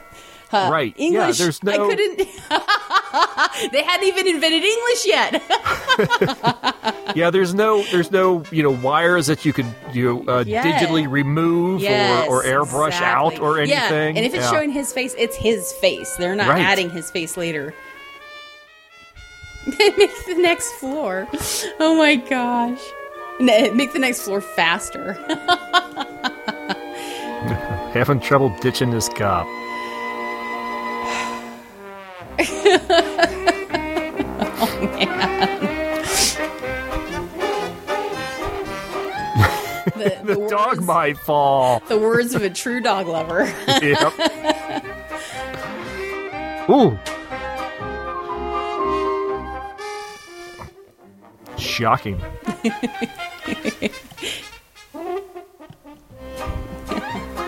B: uh,
A: Right. Yeah,
B: English.
A: there's
B: I
A: no-
B: couldn't. they hadn't even invented English yet.
A: yeah there's no there's no you know wires that you could you uh,
B: Yeah.
A: digitally remove
B: Yes,
A: or, or airbrush out or anything
B: Yeah, and if it's
A: Yeah.
B: showing his face, it's his face. They're not
A: Right.
B: adding his face later. make the next floor. Oh my gosh. Make the next floor faster.
A: Having trouble ditching this cop oh,
B: the,
A: the
B: the
A: dog
B: words,
A: might fall.
B: the words of a true dog lover.
A: yep. Ooh. Shocking.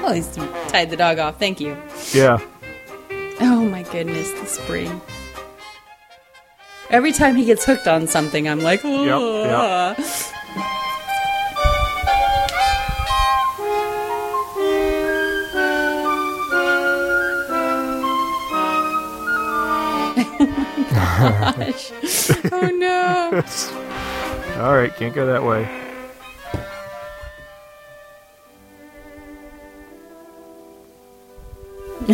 B: Oh, he's tied the dog off. Thank you.
A: Yeah.
B: Oh my goodness, the spring. Every time he gets hooked on something, I'm like, oh.
A: yep.
B: Gosh. oh no.
A: All right, can't go that way.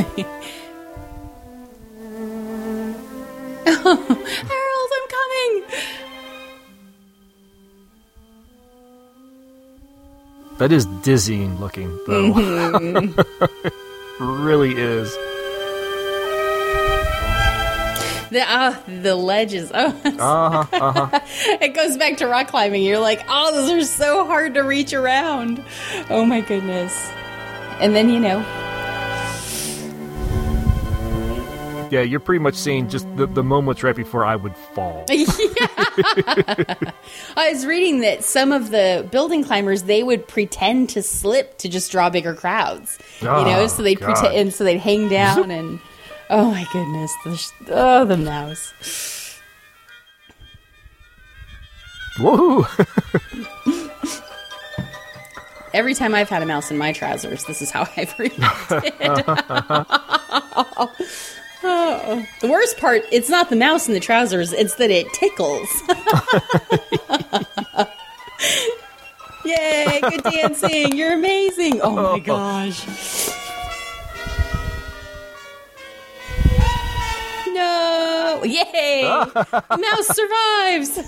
B: Harold, I'm coming.
A: That is dizzying looking, though. really is.
B: The uh, the ledges. Oh,
A: Uh huh. Uh huh.
B: it goes back to rock climbing. You're like, oh, those are so hard to reach around. Oh my goodness. And then you know,
A: Yeah, you're pretty much seeing just the, the moments right before I would fall.
B: I was reading that some of the building climbers they would pretend to slip to just draw bigger crowds. you know,
A: Oh,
B: so they'd
A: God.
B: pretend, and so they'd hang down and. Oh my goodness! The sh- oh, the mouse.
A: Whoa!
B: Every time I've had a mouse in my trousers, this is how I've reacted. Oh. The worst part, it's not the mouse in the trousers, it's that it tickles. Yay, good dancing. You're amazing. Oh my gosh. No. Yay. the mouse survives.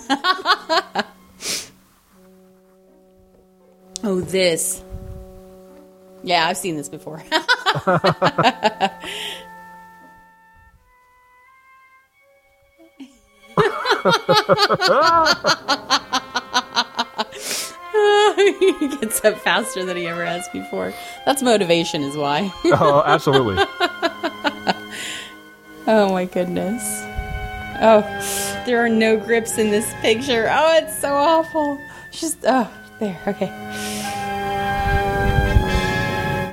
B: oh, this. Yeah, I've seen this before. he gets up faster than he ever has before. That's motivation, is why.
A: oh, absolutely.
B: oh my goodness. Oh, there are no grips in this picture. Oh, it's so awful. Just oh, there. Okay.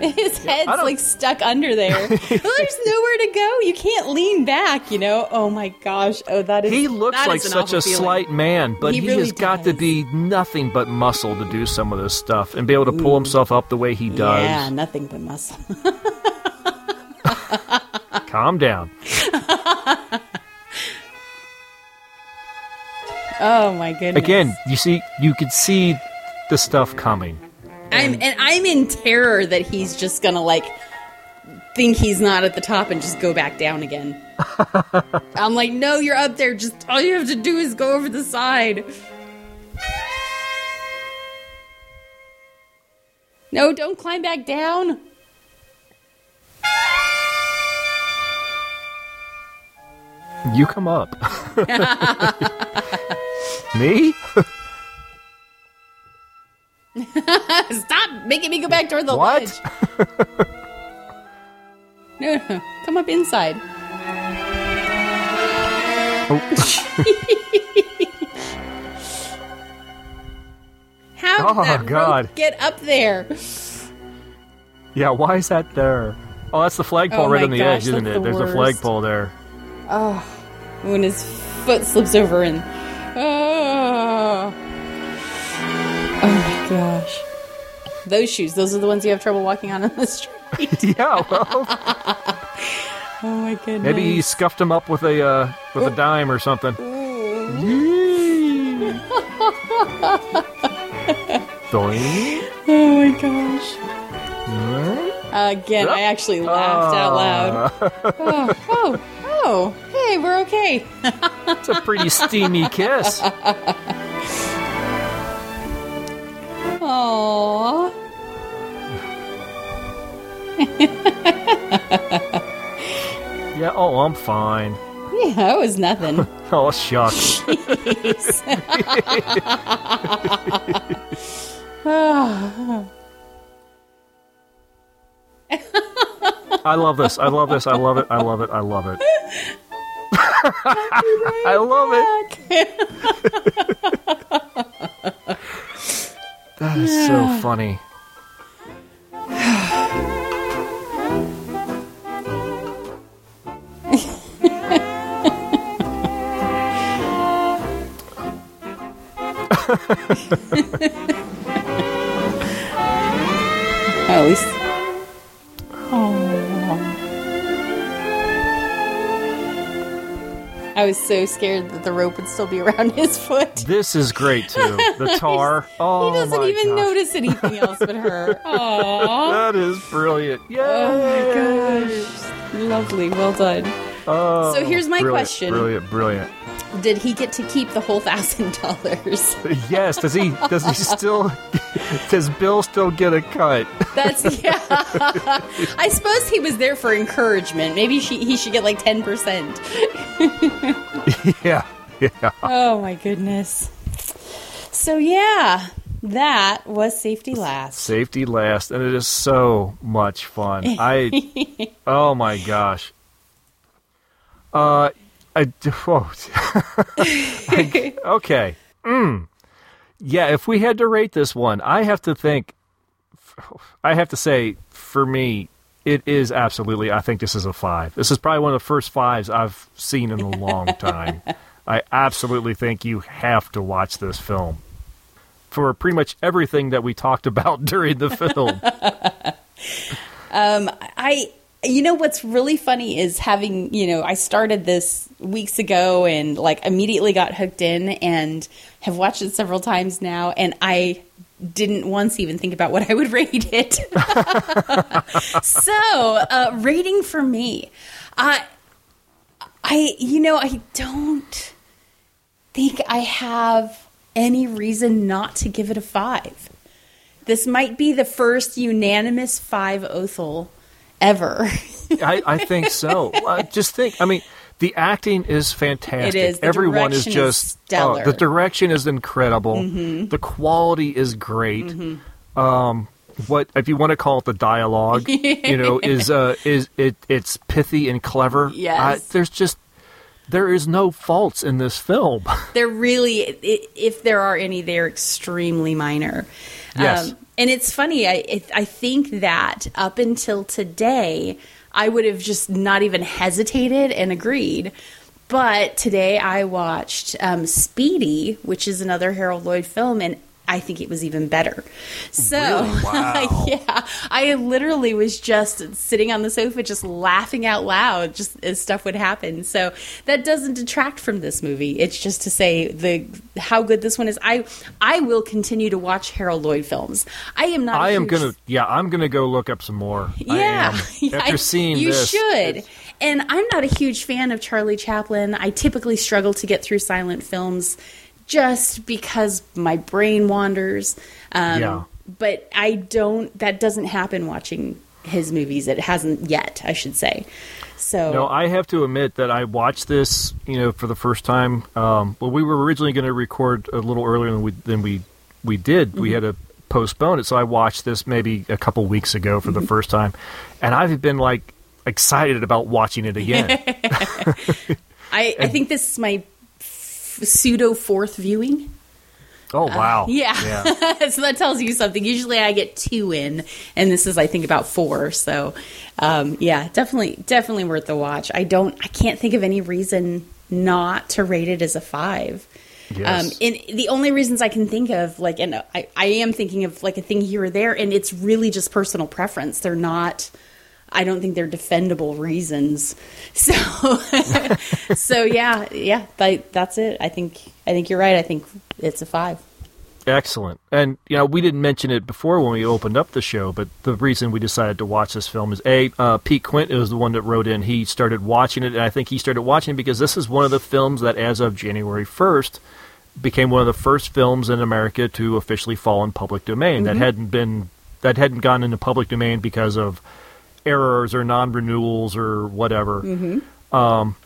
B: His head's like stuck under there. well, there's nowhere to go. You can't lean back. You know. Oh my gosh. Oh, that is.
A: He looks like such a
B: feeling.
A: slight man, but
B: He
A: he,
B: really
A: has got to be nothing but muscle to do some of this stuff and be able to pull himself up the way he does.
B: Yeah, nothing but muscle.
A: Calm down.
B: oh my goodness.
A: Again, you see, you could see the stuff coming.
B: I'm and I'm in terror that he's just gonna like think he's not at the top and just go back down again. I'm like, no, you're up there. Just all you have to do is go over the side. No, don't climb back down.
A: You come up. Me?
B: Stop making me go back toward the
A: What?
B: ledge. No, no, come up inside. How did
A: Oh,
B: that
A: God.
B: get up there?
A: Yeah, why is that there? Oh, that's the flagpole
B: Oh
A: right on the
B: gosh,
A: edge, isn't it?
B: the
A: There's a flagpole there.
B: Oh, when his foot slips over and oh, oh gosh, those shoes. Those are the ones you have trouble walking on in the street.
A: yeah, well,
B: Oh my goodness.
A: maybe he scuffed them up with a uh, with a dime or something.
B: Oh my gosh. Again, I actually laughed out loud. Oh, oh, oh, hey, we're okay.
A: It's a pretty steamy kiss. Yeah, oh, I'm fine.
B: Yeah, that was nothing.
A: Oh, shucks. I love this. I love this. I love it. I love it. I love it. I love it. That is so funny.
B: at least. Oh. I was so scared that the rope would still be around his foot.
A: This is great too. The tar. Oh
B: he doesn't
A: my
B: even
A: gosh.
B: notice anything else but her. Aww.
A: That is brilliant. Yay!
B: Oh my gosh. Lovely. Well done.
A: Oh,
B: So here's my
A: brilliant,
B: question.
A: Brilliant, brilliant.
B: Did he get to keep the whole thousand dollars?
A: Yes. Does he? Does he still? Does Bill still get a cut?
B: That's yeah. I suppose he was there for encouragement. Maybe she, he should get like ten percent.
A: yeah. Yeah.
B: Oh my goodness. So yeah, that was safety last.
A: Safety last, and it is so much fun. I. oh my gosh. Uh, I. Whoa. I- okay. Mm. Yeah, if we had to rate this one, I have to think. I have to say, for me, it is absolutely. I think this is a five. This is probably one of the first fives I've seen in a long time. I absolutely think you have to watch this film for pretty much everything that we talked about during the film.
B: Um, I you know what's really funny is having, you know, I started this weeks ago and like immediately got hooked in and have watched it several times now and I didn't once even think about what I would rate it. so, uh, rating for me. I I you know, I don't think I have any reason not to give it a 5. This might be the first unanimous 5 Othel ever.
A: I, I think so. Uh, just think. I mean, the acting is fantastic.
B: It is. The
A: Everyone is
B: is
A: just
B: stellar.
A: oh, the direction is incredible. The quality is great. Um, what if you want to call it the dialogue? you know, is uh, is it? It's pithy and clever.
B: Yes.
A: Uh, there's just there is no faults in this film.
B: They're really, if there are any, they're extremely minor. Um,
A: Yes.
B: And it's funny. I I think that up until today, I would have just not even hesitated and agreed. But today I watched um, Speedy, which is another Harold Lloyd film, and I think it was even better. So,
A: Really? Wow.
B: yeah, I literally was just sitting on the sofa, just laughing out loud, just as stuff would happen. So that doesn't detract from this movie. It's just to say the how good this one is. I I will continue to watch Harold Lloyd films. I am not.
A: I am
B: huge-
A: gonna. Yeah, I'm gonna go look up some more.
B: Yeah,
A: After
B: I-
A: seeing
B: you
A: this,
B: should. And I'm not a huge fan of Charlie Chaplin. I typically struggle to get through silent films just because my brain wanders. Um,
A: Yeah.
B: But I don't. That doesn't happen watching his movies. It hasn't yet, I should say. So
A: No, I have to admit that I watched this, you know, for the first time. Um, well, we were originally going to record a little earlier than we than we we did. We had to postpone it, so I watched this maybe a couple weeks ago for the first time, and I've been like excited about watching it again.
B: I, I think this is my pseudo fourth viewing.
A: oh wow!
B: Yeah.
A: yeah.
B: so that tells you something. Usually I get two in, and this is I think about four. So um, yeah, definitely, definitely worth the watch. I don't, I can't think of any reason not to rate it as a five.
A: Yes.
B: Um, and the only reasons I can think of, like, and I, I am thinking of like a thing here or there, and it's really just personal preference. They're not. I don't think they're defendable reasons. So, so yeah, yeah, that, that's it. I think I think you're right. I think it's a five.
A: Excellent. And you know, we didn't mention it before when we opened up the show, but the reason we decided to watch this film is a uh, Pete Quint is the one that wrote in. He started watching it, and I think he started watching it because this is one of the films that, as of January first, became one of the first films in America to officially fall in public domain. That hadn't been that hadn't gone into public domain because of errors or non-renewals or whatever. Um,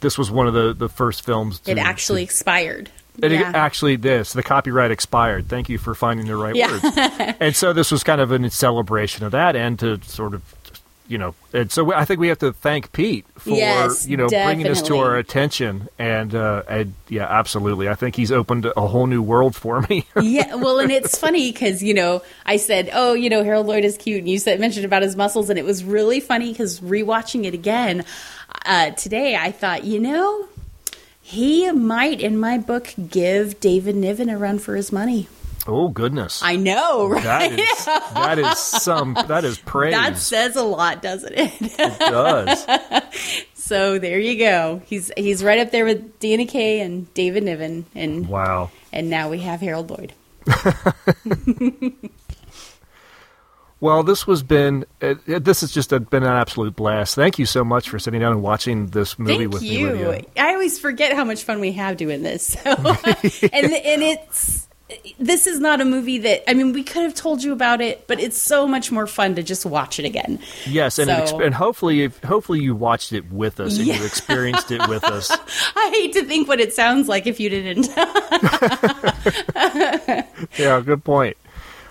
A: this was one of the the first films. To,
B: It actually expired.
A: It-
B: Yeah.
A: actually, this the copyright expired. Thank you for finding the right
B: Yeah.
A: words. and so this was kind of a celebration of that, and to sort of, you know, and so I think we have to thank Pete for
B: Yes,
A: you know bringing this to our attention. And, uh, and yeah, absolutely, I think he's opened a whole new world for me.
B: yeah, well, and it's funny because you know I said, "Oh, you know, Harold Lloyd is cute," and you said mentioned about his muscles, and it was really funny because rewatching it again uh, today, I thought, you know, he might, in my book, give David Niven a run for his money.
A: Oh goodness,
B: I know, right?
A: that is that is some that is praise.
B: that says a lot, doesn't it?
A: it does.
B: so there you go. He's he's right up there with Danny Kaye and David Niven, and
A: Wow.
B: and now we have Harold Lloyd.
A: Well, this was been it, it- this has just uh, been an absolute blast. Thank you so much for sitting down and watching this movie
B: Thank
A: with me,
B: you.
A: Lydia.
B: I always forget how much fun we have doing this. So, and and it's this is not a movie that I mean we could have told you about it, but it's so much more fun to just watch it again.
A: Yes, and,
B: So-
A: exp- and hopefully, if, hopefully you watched it with us and
B: Yeah.
A: you experienced it with us.
B: I hate to think what it sounds like if you didn't.
A: Yeah, good point.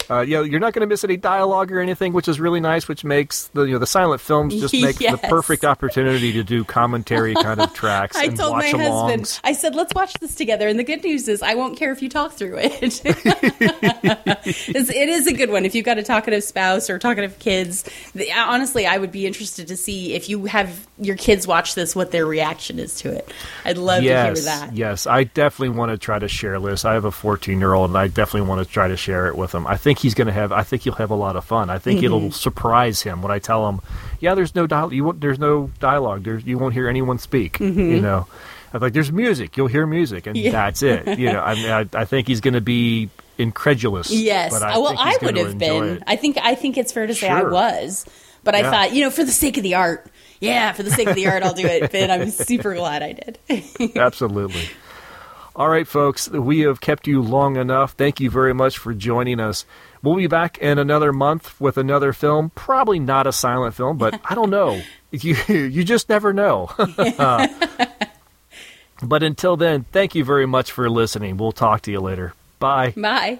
A: Uh, yeah, you're not going to miss any dialogue or anything, which is really nice. Which makes the you know the silent films just make
B: Yes.
A: the perfect opportunity to do commentary kind of tracks
B: I told my
A: watch
B: husband. I said, let's watch this together. And the good news is, I won't care if you talk through it. it is a good one. If you've got a talkative spouse or talkative kids, the, honestly, I would be interested to see if you have your kids watch this, what their reaction is to it. I'd love
A: yes,
B: to hear that.
A: yes, I definitely want to try to share this. I have a 14 year old, and I definitely want to try to share it with him. I think he's going to have. I think he'll have a lot of fun. I think
B: Mm-hmm.
A: it'll surprise him when I tell him, "Yeah, there's no dial. You won't, there's no dialogue. There's you won't hear anyone speak. You know." I'm like, "There's music. You'll hear music, and
B: Mm-hmm. Yeah.
A: that's it." You know, I mean, I, I think he's going to be incredulous.
B: Yes.
A: but I
B: well, I would have been.
A: it.
B: I think I think it's fair to say I was. But I thought, you know, for the sake of the art, yeah, for the sake of the art, I'll do it. But I'm super glad I did.
A: Absolutely. All right, folks, we have kept you long enough. Thank you very much for joining us. We'll be back in another month with another film. Probably not a silent film, but I don't know. You you just never know. but until then, thank you very much for listening. We'll talk to you later. Bye.
B: Bye.